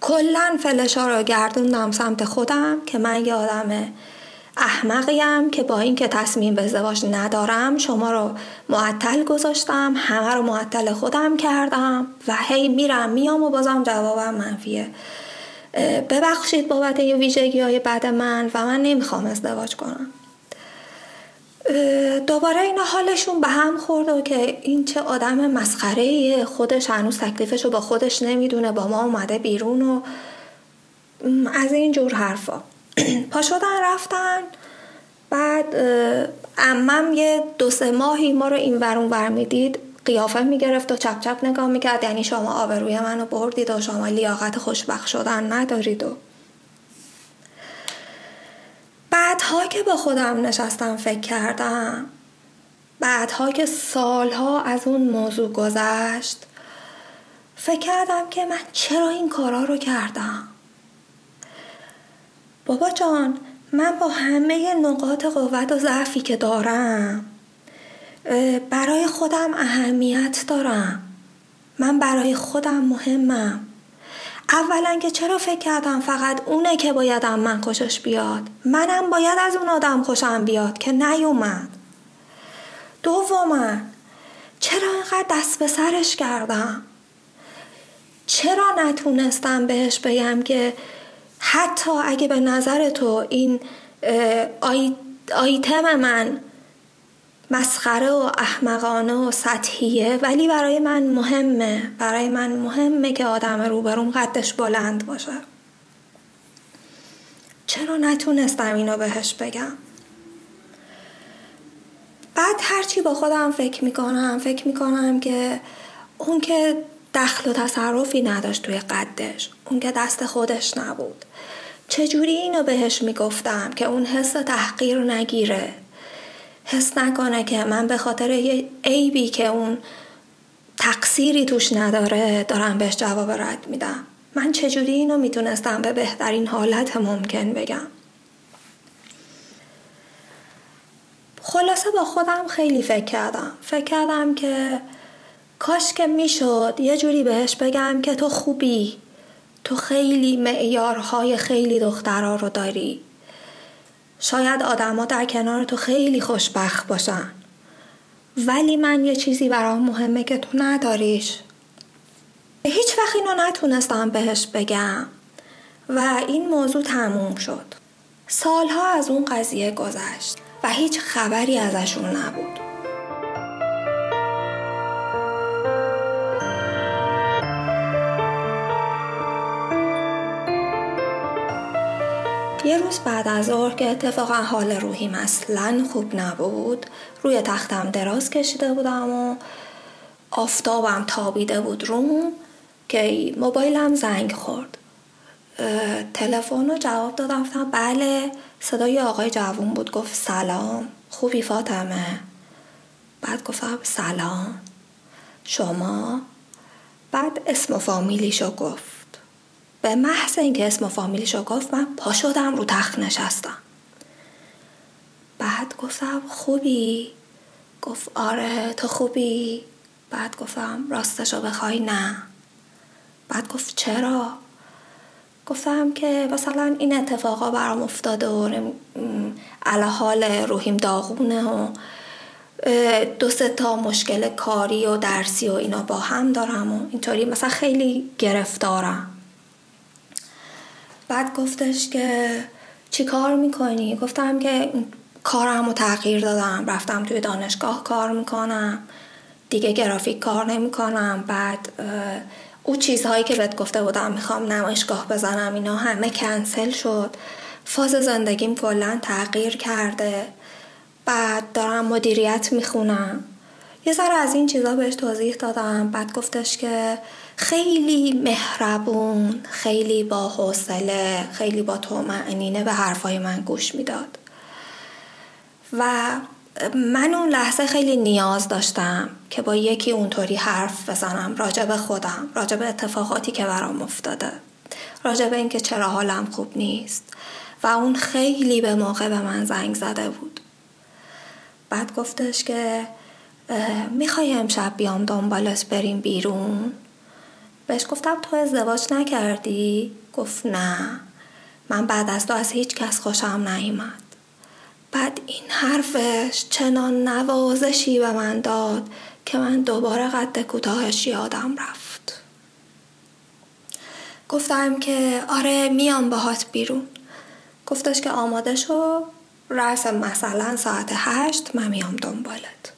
کلا فلشا رو گردوندم سمت خودم که من یه آدم احمقیم که با اینکه تصمیم به ازدواج ندارم شما رو معطل گذاشتم همه رو معطل خودم کردم و هی میرم میام و بازم جوابم منفیه. ببخشید بابت یه ویژگی های بد من و من نمی‌خوام ازدواج کنم. دوباره اینا حالشون به هم خورد و که این چه آدم مسخره خودش هنوز تکلیفش رو با خودش نمی‌دونه با ما اومده بیرون و از این جور حرفا. *clears throat* پا شدن رفتن. بعد امم یه دو سه ماهی ما رو این ورون ور می‌دید. قیافه می‌گرفت و چپ چپ نگاه می‌کرد. یعنی شما آبروی منو بردید و شما لیاقت خوشبخت شدن ندارید و. بعدها که با خودم نشستم فکر کردم. بعدها که سالها از اون موضوع گذشت فکر کردم که من چرا این کارا رو کردم؟ بابا جان من با همه نقاط قوت و ضعفی که دارم برای خودم اهمیت دارم. من برای خودم مهمم. اولا که چرا فکر کردم فقط اونه که باید من خوشش بیاد؟ منم باید از اون آدم خوشم بیاد که نیومد. دوما چرا اینقدر دست به سرش کردم؟ چرا نتونستم بهش بگم که حتی اگه به نظر تو این آیتم من مسخره و احمقانه و سطحیه ولی برای من مهمه. برای من مهمه که آدم روبروم قدش بلند باشه. چرا نتونستم اینو بهش بگم؟ بعد هرچی با خودم فکر می‌کنم فکر می‌کنم که اون که دخل و تصرفی نداشت توی قدش اون که دست خودش نبود. چجوری اینو بهش می‌گفتم که اون حس تحقیر نگیره؟ حس نکنه که من به خاطر یه عیبی که اون تقصیری توش نداره دارم بهش جواب رد میدم. من چجوری اینو می‌تونستم به بهترین حالت ممکن بگم؟ خلاصه با خودم خیلی فکر کردم. فکر کردم که کاش که می‌شد یه جوری بهش بگم که تو خوبی. تو خیلی معیارهای خیلی دخترها رو داری. شاید آدما در کنار تو خیلی خوشبخت باشن. ولی من یه چیزی برام مهمه که تو نداریش. هیچ وقت اینو نتونستم بهش بگم. و این موضوع تموم شد. سالها از اون قضیه گذشت و هیچ خبری ازشون نبود. یه روز بعد از ظهر که اتفاقا حال روحیم اصلا خوب نبود روی تختم دراز کشیده بودم و آفتابم تابیده بود روم که موبایلم زنگ خورد. تلفن رو جواب دادم گفتم بله صدای آقای جوون بود گفت سلام. خوبی فاطمه؟ بعد گفتم سلام. شما؟ بعد اسم و فامیلیشو گفت. به محض اینکه اسم و فامیلیشو گفت من پا شدم رو تخت نشستم. بعد گفتم خوبی؟ گفت آره تو خوبی؟ بعد گفتم راستشو بخوای نه. بعد گفت چرا؟ گفتم که مثلا این اتفاقا برام افتاده و علا حال روحیم داغونه و دو سه تا مشکل کاری و درسی و اینا با هم دارم و اینطوری مثلا خیلی گرفتارم. بعد گفتش که چی کار می‌کنی؟ گفتم که کارم رو تغییر دادم. رفتم توی دانشگاه کار می‌کنم. دیگه گرافیک کار نمی‌کنم. بعد او چیزهایی که بهت گفته بودم می‌خوام نمایشگاه بزنم اینا همه کنسل شد. فاز زندگیم کلا تغییر کرده. بعد دارم مدیریت می‌خونم. یه ذره از این چیزها بهش توضیح دادم. بعد گفتش که خیلی مهربون خیلی با حوصله خیلی با معنینه به حرفای من گوش می‌داد. و من اون لحظه خیلی نیاز داشتم که با یکی اونطوری حرف بزنم راجع به خودم راجع به اتفاقاتی که برام افتاده راجع به اینکه چرا حالم خوب نیست. و اون خیلی به موقع به من زنگ زده بود. بعد گفتش که می‌خوای امشب بیام دنبالت بریم بیرون؟ بهش گفتم تو ازدواج نکردی؟ گفت نه. من بعد از تو از هیچ کس خوشم نیومد. بعد این حرفش چنان نوازشی به من داد که من دوباره قد کوتاهش یادم رفت. گفتم که آره میام باهات بیرون. گفتش که آماده شو رس مثلا ساعت هشت من میام دنبالت.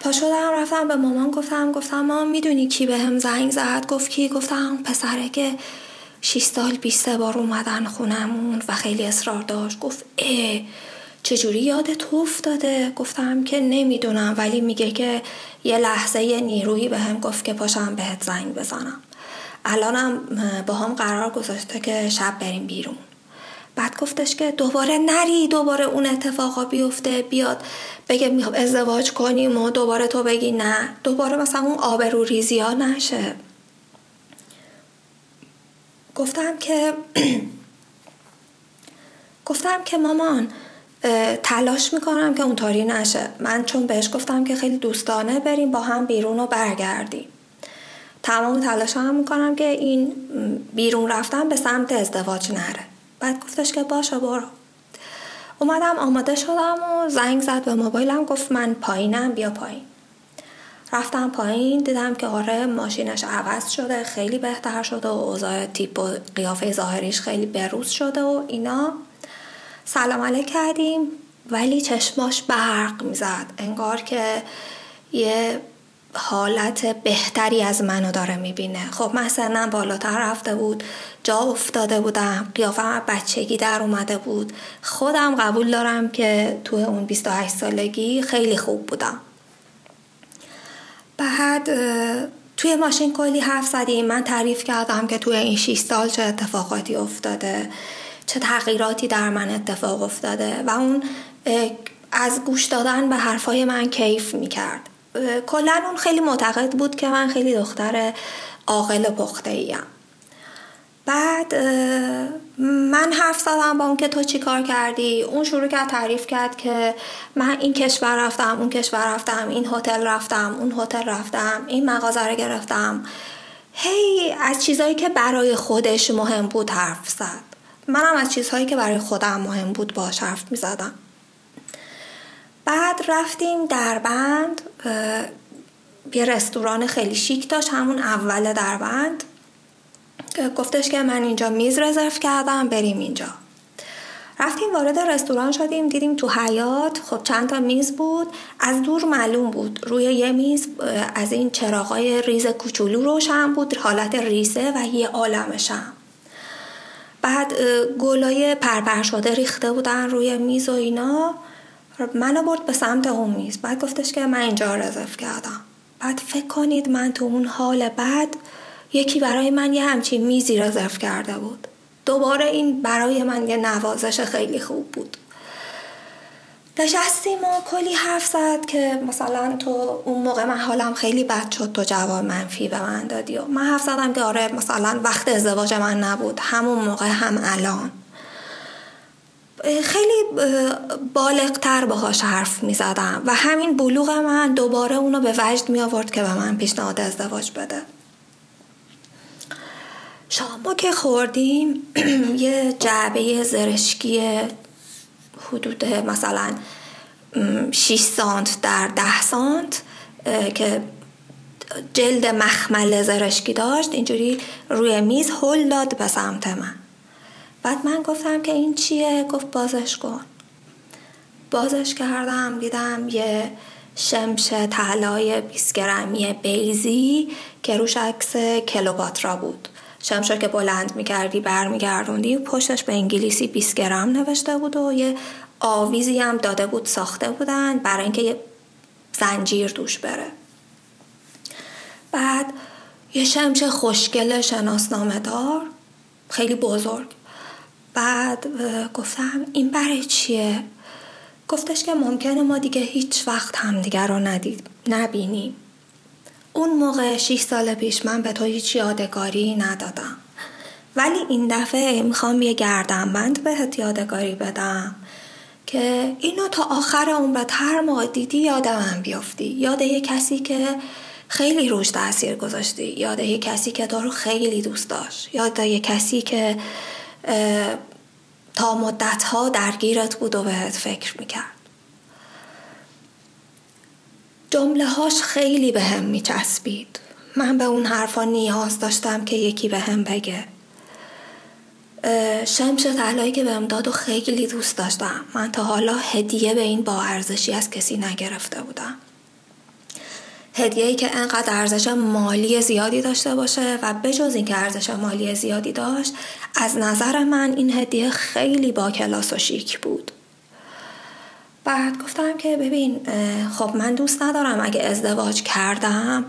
پا شدم رفتم به مامان گفتم گفتم مامان می‌دونی کی به هم زنگ زد؟ گفت کی؟ گفتم پسره که 6 سال 20 بار اومدن خونمون و خیلی اصرار داشت. گفت اه چجوری یاد تو افتاده؟ گفتم که نمی‌دونم ولی میگه که یه لحظه یه نیرویی به هم گفت که پاشم بهت زنگ بزنم. الانم با هم قرار گذاشته که شب بریم بیرون. بعد گفتش که دوباره نری دوباره اون اتفاقا بیفته بیاد بگه می‌خوام ازدواج کنیم و دوباره تو بگی نه. دوباره مثلا اون آبرو ریزی ها نشه. گفتم که *clears throat* گفتم که مامان تلاش می‌کنم که اونطوری نشه. من چون بهش گفتم که خیلی دوستانه بریم با هم بیرون و برگردیم. تمام تلاش هم می‌کنم که این بیرون رفتن به سمت ازدواج نره. بعد گفتش که باشه برو. اومدم آماده شدم و زنگ زد به موبایلم گفت من پایینم بیا پایین. رفتم پایین دیدم که آره ماشینش عوض شده خیلی بهتر شده و اوضاع تیپ و قیافه ظاهریش خیلی بروز شده و اینا. سلام علیک کردیم ولی چشماش برق می‌زد. انگار که یه حالت بهتری از منو داره می‌بینه. خب من سنم بالاتر رفته بود جا افتاده بودم قیافم بچگی در اومده بود. خودم قبول دارم که توی اون 28 سالگی خیلی خوب بودم. بعد توی ماشین کلی حرف زدیم. من تعریف کردم که توی این 6 سال چه اتفاقاتی افتاده چه تغییراتی در من اتفاق افتاده و اون از گوش دادن به حرفای من کیف می‌کرد. کلا اون خیلی معتقد بود که من خیلی دختر عاقل پخته ایم بعد من حرف زدم با اون که تو چی کار کردی؟ اون شروع کرد تعریف کرد که من این کشور رفتم اون کشور رفتم این هتل رفتم اون هتل رفتم این مغازه رو گرفتم. هی از چیزهایی که برای خودش مهم بود حرف زد. منم از چیزهایی که برای خودم مهم بود باش حرف می زدم بعد رفتیم دربند یه رستوران خیلی شیک داشت همون اول دربند. گفتش که من اینجا میز رزرو کردم بریم اینجا. رفتیم وارد رستوران شدیم دیدیم تو حیات خب چند تا میز بود. از دور معلوم بود روی یه میز از این چراغای ریز کوچولو روشن بود حالت ریزه و یه عالم شم. بعد گلای پرپر شده ریخته بودن روی میز و اینا. منو برد به سمت اون میز. بعد گفتش که من اینجا رزرو کردم. بعد فکر کنید من تو اون حال بعد یکی برای من یه همچین میزی رزرو کرده بود. دوباره این برای من یه نوازش خیلی خوب بود. نشستیم و کلی حرف زد که مثلا تو اون موقع من حالم خیلی بد شد تو جواب منفی به من دادی و من حرف زدم که آره مثلا وقت ازدواج من نبود. همون موقع هم الان. خیلی بالغتر باهاش حرف می زدم و همین بلوغ من دوباره اونو به وجد می آورد که به من پیشنهاد ازدواج بده. شاما که خوردیم *clears throat* یه جعبه زرشکی حدود مثلا 6 سانت در 10 سانت که جلد مخمل زرشکی داشت اینجوری روی میز هل داد به سمت من. بعد من گفتم که این چیه؟ گفت بازش کن. بازش کردم دیدم یه شمش طلای 20 گرمی بیزی که روش عکس کلوپاترا بود. شمشا که بلند می‌کردی برمیگردوندی پشتش به انگلیسی 20 گرم نوشته بود و یه آویزی هم داده بود ساخته بودن برای اینکه یه زنجیر دوش بره. بعد یه شمش خوشگل شناسنامه دار خیلی بزرگ. بعد گفتم این برای چیه؟ گفتش که ممکنه ما دیگه هیچ وقت همدیگر رو ندید نبینیم. اون موقع 6 سال پیش من به تو هیچ یادگاری ندادم. ولی این دفعه می‌خوام یه گردنبند بهت یادگاری بدم که اینو تا آخر عمرت هر موقع دیدی یاد من بیافتی یاد یه کسی که خیلی روش تاثیر گذاشتی. یاد یه کسی که تو خیلی دوست داشت. یاد یه کسی که تا مدت ها درگیرت بود و بهت فکر می‌کرد. جمله هاش خیلی به هم میچسبید. من به اون حرفا نیاز داشتم که یکی به هم بگه. شمش طلایی که بهم داد و خیلی دوست داشتم. من تا حالا هدیه به این با ارزشی از کسی نگرفته بودم. هدیه ای که انقدر ارزش مالی زیادی داشته باشه و بجز اینکه ارزش مالی زیادی داشت از نظر من این هدیه خیلی با کلاس و شیک بود. بعد گفتم که ببین خب من دوست ندارم اگه ازدواج کردم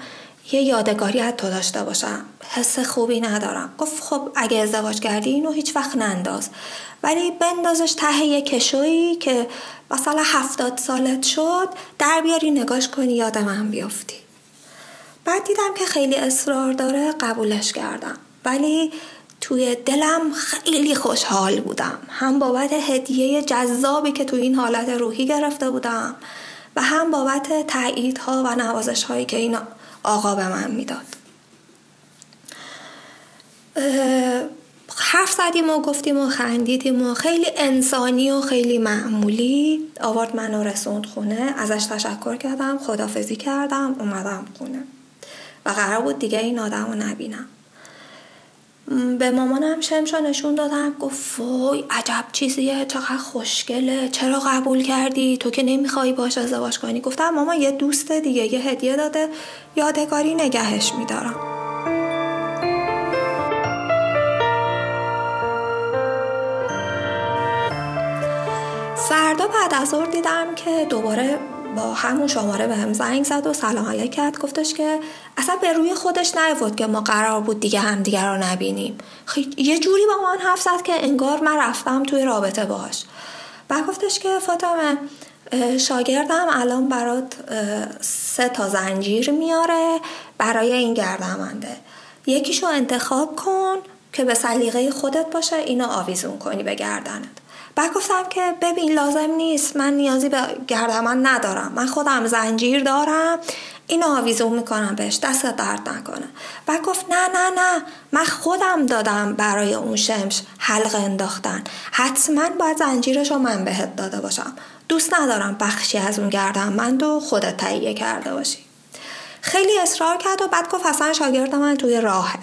یه یادگاری تو داشته باشم. حس خوبی ندارم. گفت خب اگه ازدواج کردی اینو هیچ وقت ننداز. ولی بندازش ته یه کشویی که مثلا هفتاد سالت شد در بیاری نگاش کنی یاد من بیافتی. بعد دیدم که خیلی اصرار داره قبولش کردم. ولی توی دلم خیلی خوشحال بودم. هم بابت هدیه جذابی که توی این حالت روحی گرفته بودم و هم بابت تاییدها و نوازش هایی که این آقا به من می‌داد. حرف زدیم و گفتیم و خندیدیم و خیلی انسانی و خیلی معمولی آورد منو رسوند خونه ازش تشکر کردم خدافزی کردم اومدم خونه. و قرار بود دیگه این آدم رو نبینم. به مامانم شمشا نشون دادم. گفت وای عجب چیزیه چقدر خوشگله. چرا قبول کردی؟ تو که نمی‌خوای باش ازدواج کنی. گفتم ماما یه دوست دیگه یه هدیه داده. یادگاری نگهش میدارم. فردا بعد از دیدم که دوباره با همون شماره به هم زنگ زد و سلام علیک کرد. گفتش که اصلا به روی خودش نیفت که ما قرار بود دیگه همدیگه رو نبینیم. یه جوری با من حرف زد که انگار من رفتم توی رابطه باش و گفتش که فاطمه شاگردم الان برات سه تا زنجیر میاره برای این گردمنده. یکیشو انتخاب کن که به سلیقه خودت باشه اینو آویزون کنی به گردنت. بعد گفتم که ببین لازم نیست. من نیازی به گردمن ندارم. من خودم زنجیر دارم. اینو آویزون می‌کنم بهش. دست درد نکنه. بعد گفت نه نه نه. من خودم دادم برای اون شمش حلقه انداختن. حتما باید زنجیرش رو من بهت داده باشم. دوست ندارم بخشی از اون گردم من دو خودت تهیه کرده باشی. خیلی اصرار کرد و بعد گفت اصلا شاگرد من توی راهه.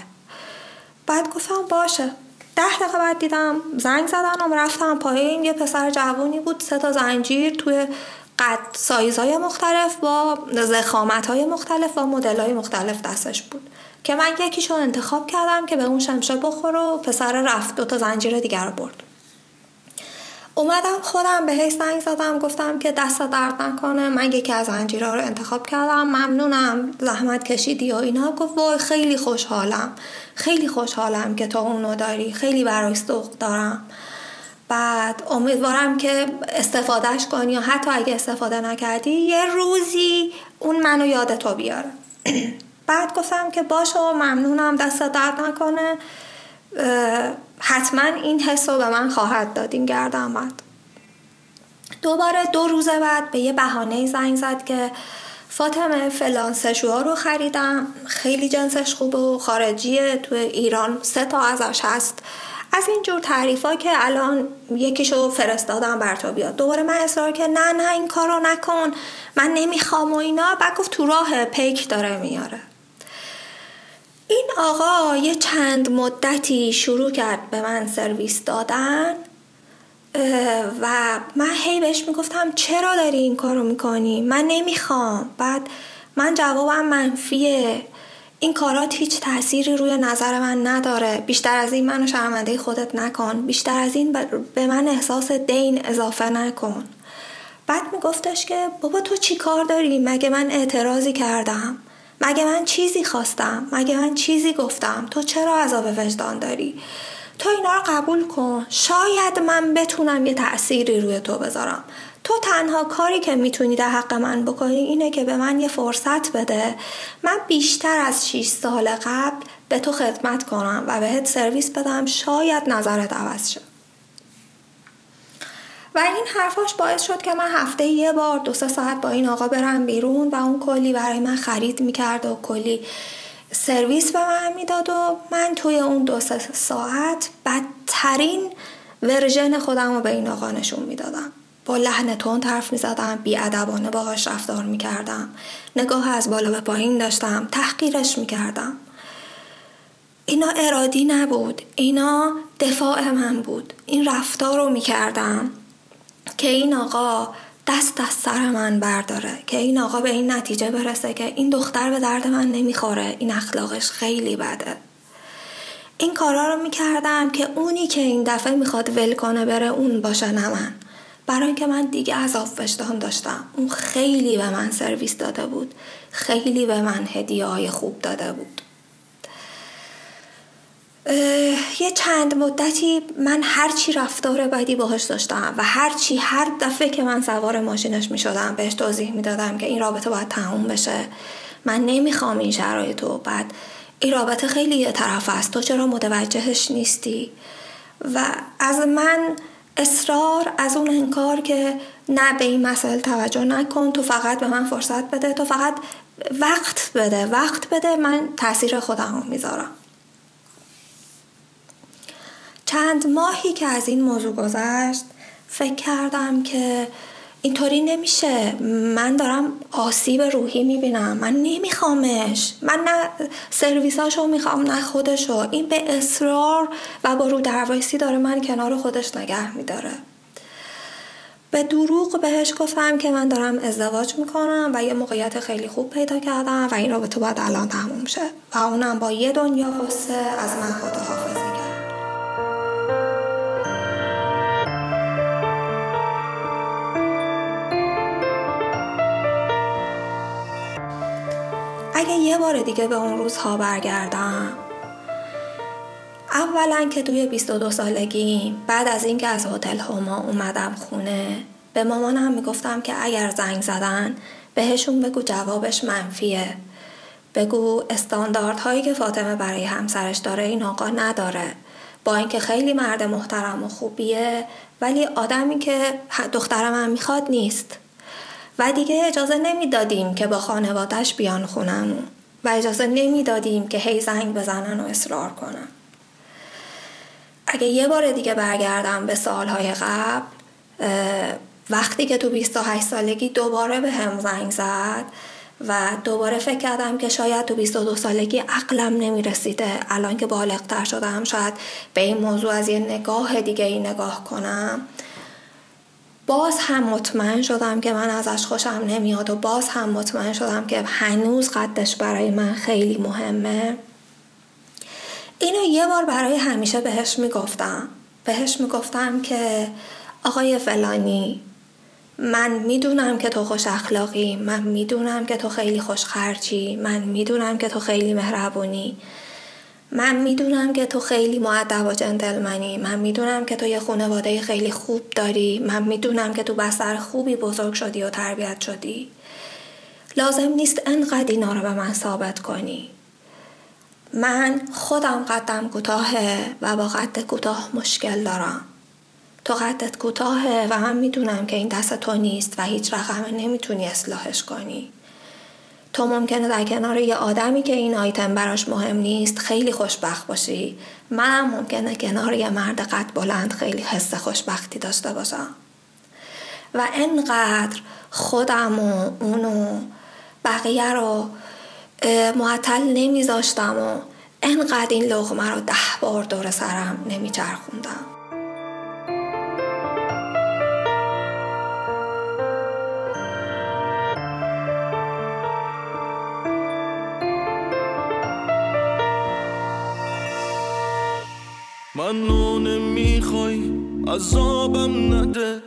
بعد گفتم باشه. ده دقیقه بعد دیدم زنگ زدن و رفتم پایین. یه پسر جوانی بود سه تا زنجیر توی قد سایزهای مختلف با زخامت های مختلف و مدل های مختلف دستش بود. که من یکیشو انتخاب کردم که به اون شمشه بخور و پسر رفت. دو تا زنجیر دیگر رو برد. اومدم خودم به زنگ زدم گفتم که دست درد نکنه. من یکی از زنجیرها رو انتخاب کردم. ممنونم. زحمت کشیدی و اینا. گفت وای خیلی خوشحالم. خیلی خوشحالم که تو اونو داری. خیلی برای سوق دارم. بعد امیدوارم که استفادهش کنی. یا حتی اگه استفاده نکردی یه روزی اون منو یاد تو بیاره. *clears throat* بعد گفتم که باشه ممنونم. دست درد نکنه. حتما این حس رو به من خواهد داد. این گرد آمد. دوباره دو روز بعد به یه بهانه زنگ زد که فاطمه فلان سشوها رو خریدم. خیلی جنسش خوبه و خارجیه. تو ایران سه تا ازش هست. از این جور تعریف ها که الان یکیشو فرستادم بر تو. بیاد دوباره من اصرار که نه نه این کارو نکن. من نمی‌خوام و اینا. بعد گفت تو راه پیک داره میاره. این آقا یه چند مدتی شروع کرد به من سرویس دادن و من هی بهش می‌گفتم چرا داری این کارو می‌کنی؟ من نمی‌خوام. بعد من جوابم منفیه. این کارات هیچ تأثیری روی نظر من نداره. بیشتر از این منو شرمنده خودت نکن. بیشتر از این به من احساس دین اضافه نکن. بعد میگفتش که بابا تو چی کار داری؟ مگه من اعتراضی کردم. مگه من چیزی خواستم؟ مگه من چیزی گفتم؟ تو چرا عذاب وجدان داری؟ تو اینا رو قبول کن. شاید من بتونم یه تأثیری روی تو بذارم. تو تنها کاری که می‌تونی در حق من بکنی اینه که به من یه فرصت بده. من بیشتر از 6 سال قبل به تو خدمت کنم و بهت سرویس بدم. شاید نظرت عوض شه. و این حرفاش باعث شد که من هفته یه بار دو سه ساعت با این آقا برم بیرون و اون کلی برای من خرید می‌کرد و کلی سرویس به من می‌داد و من توی اون دو سه ساعت بدترین ورژن خودم رو به این آقا نشون می‌دادم. با لحن تون حرف می‌زدم بیادبانه باهاش رفتار می‌کردم. نگاه از بالا به پایین داشتم تحقیرش می‌کردم. اینا ارادی نبود اینا دفاع من بود. این رفتار رو می‌کردم. که این آقا دست از سر من برداره که این آقا به این نتیجه برسه که این دختر به درد من نمی‌خوره این اخلاقش خیلی بده. این کارا رو می‌کردم که اونی که این دفعه می‌خواد ول کنه بره اون باشه نه من. برای اینکه من دیگه عذاب وجدان داشتم. اون خیلی به من سرویس داده بود خیلی به من هدیه های خوب داده بود. یه چند مدتی من هرچی رفتار بدی باهاش داشتم و هرچی هر دفعه که من سوار ماشینش می شدم بهش توضیح می دادم که این رابطه باید تموم بشه. من نمی‌خوام این شرایط رو. بعد این رابطه خیلی یه طرف است. تو چرا متوجهش نیستی؟ و از من اصرار از اون انکار که نه به این مسائل توجه نکن. تو فقط به من فرصت بده. تو فقط وقت بده. وقت بده. من تاثیر خودم می‌ذارم. چند ماهی که از این موضوع گذشت فکر کردم که اینطوری نمیشه. من دارم آسیب روحی می‌بینم. من نمیخوامش. من نه سرویساشو می‌خوام نه خودشو. این به اصرار و با رو دروایسی داره من کنار خودش نگه میداره. به دروغ بهش گفتم که من دارم ازدواج می‌کنم و یه موقعیت خیلی خوب پیدا کردم و این رابطه باید الان تموم شه و اونم با یه دنیا قصه از من خداحافظی اگه یه بار دیگه به اون روزها برگردم. اولا که توی 22 سالگی بعد از اینکه از هتل هما اومدم خونه به مامانم می‌گفتم که اگر زنگ زدن بهشون بگو جوابش منفیه. بگو استانداردهایی که فاطمه برای همسرش داره این آقا نداره. با اینکه خیلی مرد محترم و خوبیه ولی آدمی که دختر من می‌خواد نیست. و دیگه اجازه نمی‌دادیم که با خانوادش بیان خونمون و اجازه نمی‌دادیم که هی زنگ بزنن و اصرار کنن. اگه یه بار دیگه برگردم به سالهای قبل وقتی که تو 28 سالگی دوباره به هم زنگ زد و دوباره فکر کردم که شاید تو 22 سالگی عقلم نمی‌رسیده. الان که بالغتر شدم شاید به این موضوع از یه نگاه دیگه ای نگاه کنم. باز هم مطمئن شدم که من ازش خوشم نمیاد و باز هم مطمئن شدم که هنوز قدش برای من خیلی مهمه. اینو یه بار برای همیشه بهش می‌گفتم. بهش می‌گفتم که آقای فلانی من می‌دونم که تو خوش اخلاقی من می‌دونم که تو خیلی خوش خرچی من می‌دونم که تو خیلی مهربونی. من می‌دونم که تو خیلی معدب و جنتلمنی. من می‌دونم که تو یه خانواده خیلی خوب داری. من می‌دونم که تو بستر خوبی بزرگ شدی و تربیت شدی. لازم نیست انقدر اینا رو به من ثابت کنی. من خودم قدم کوتاهه و با قد کوتاه مشکل دارم. تو قدت کوتاهه و من می‌دونم که این دست تو نیست و هیچ رقمه نمی‌تونی اصلاحش کنی. تو ممکنه در کنار یه آدمی که این آیتم براش مهم نیست خیلی خوشبخت باشی. منم ممکنه کنار یه مرد قد بلند خیلی حس خوشبختی داشته باشم. و انقدر خودم و اونو بقیه رو معطل نمیذاشتم و انقدر این لغمه رو ده بار دور سرم نمیچرخوندم. من نونه می‌خوای عذابم نده.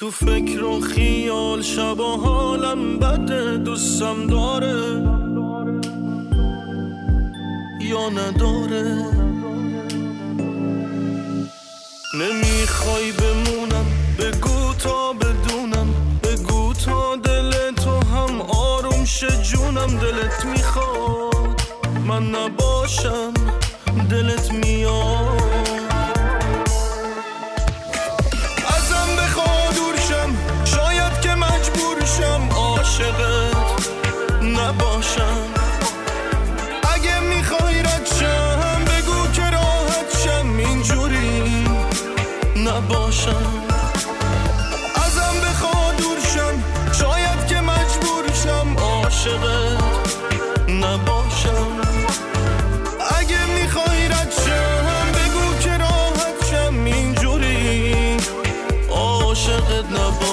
تو فکر و خیال شب و حالم بده. دوستم داره یا نداره؟ نمی‌خوای بمونم بگو تا بدونم. بگو تا دل تو هم آروم شه جونم. دلت می‌خواد من نباشم دلت میاد. فکر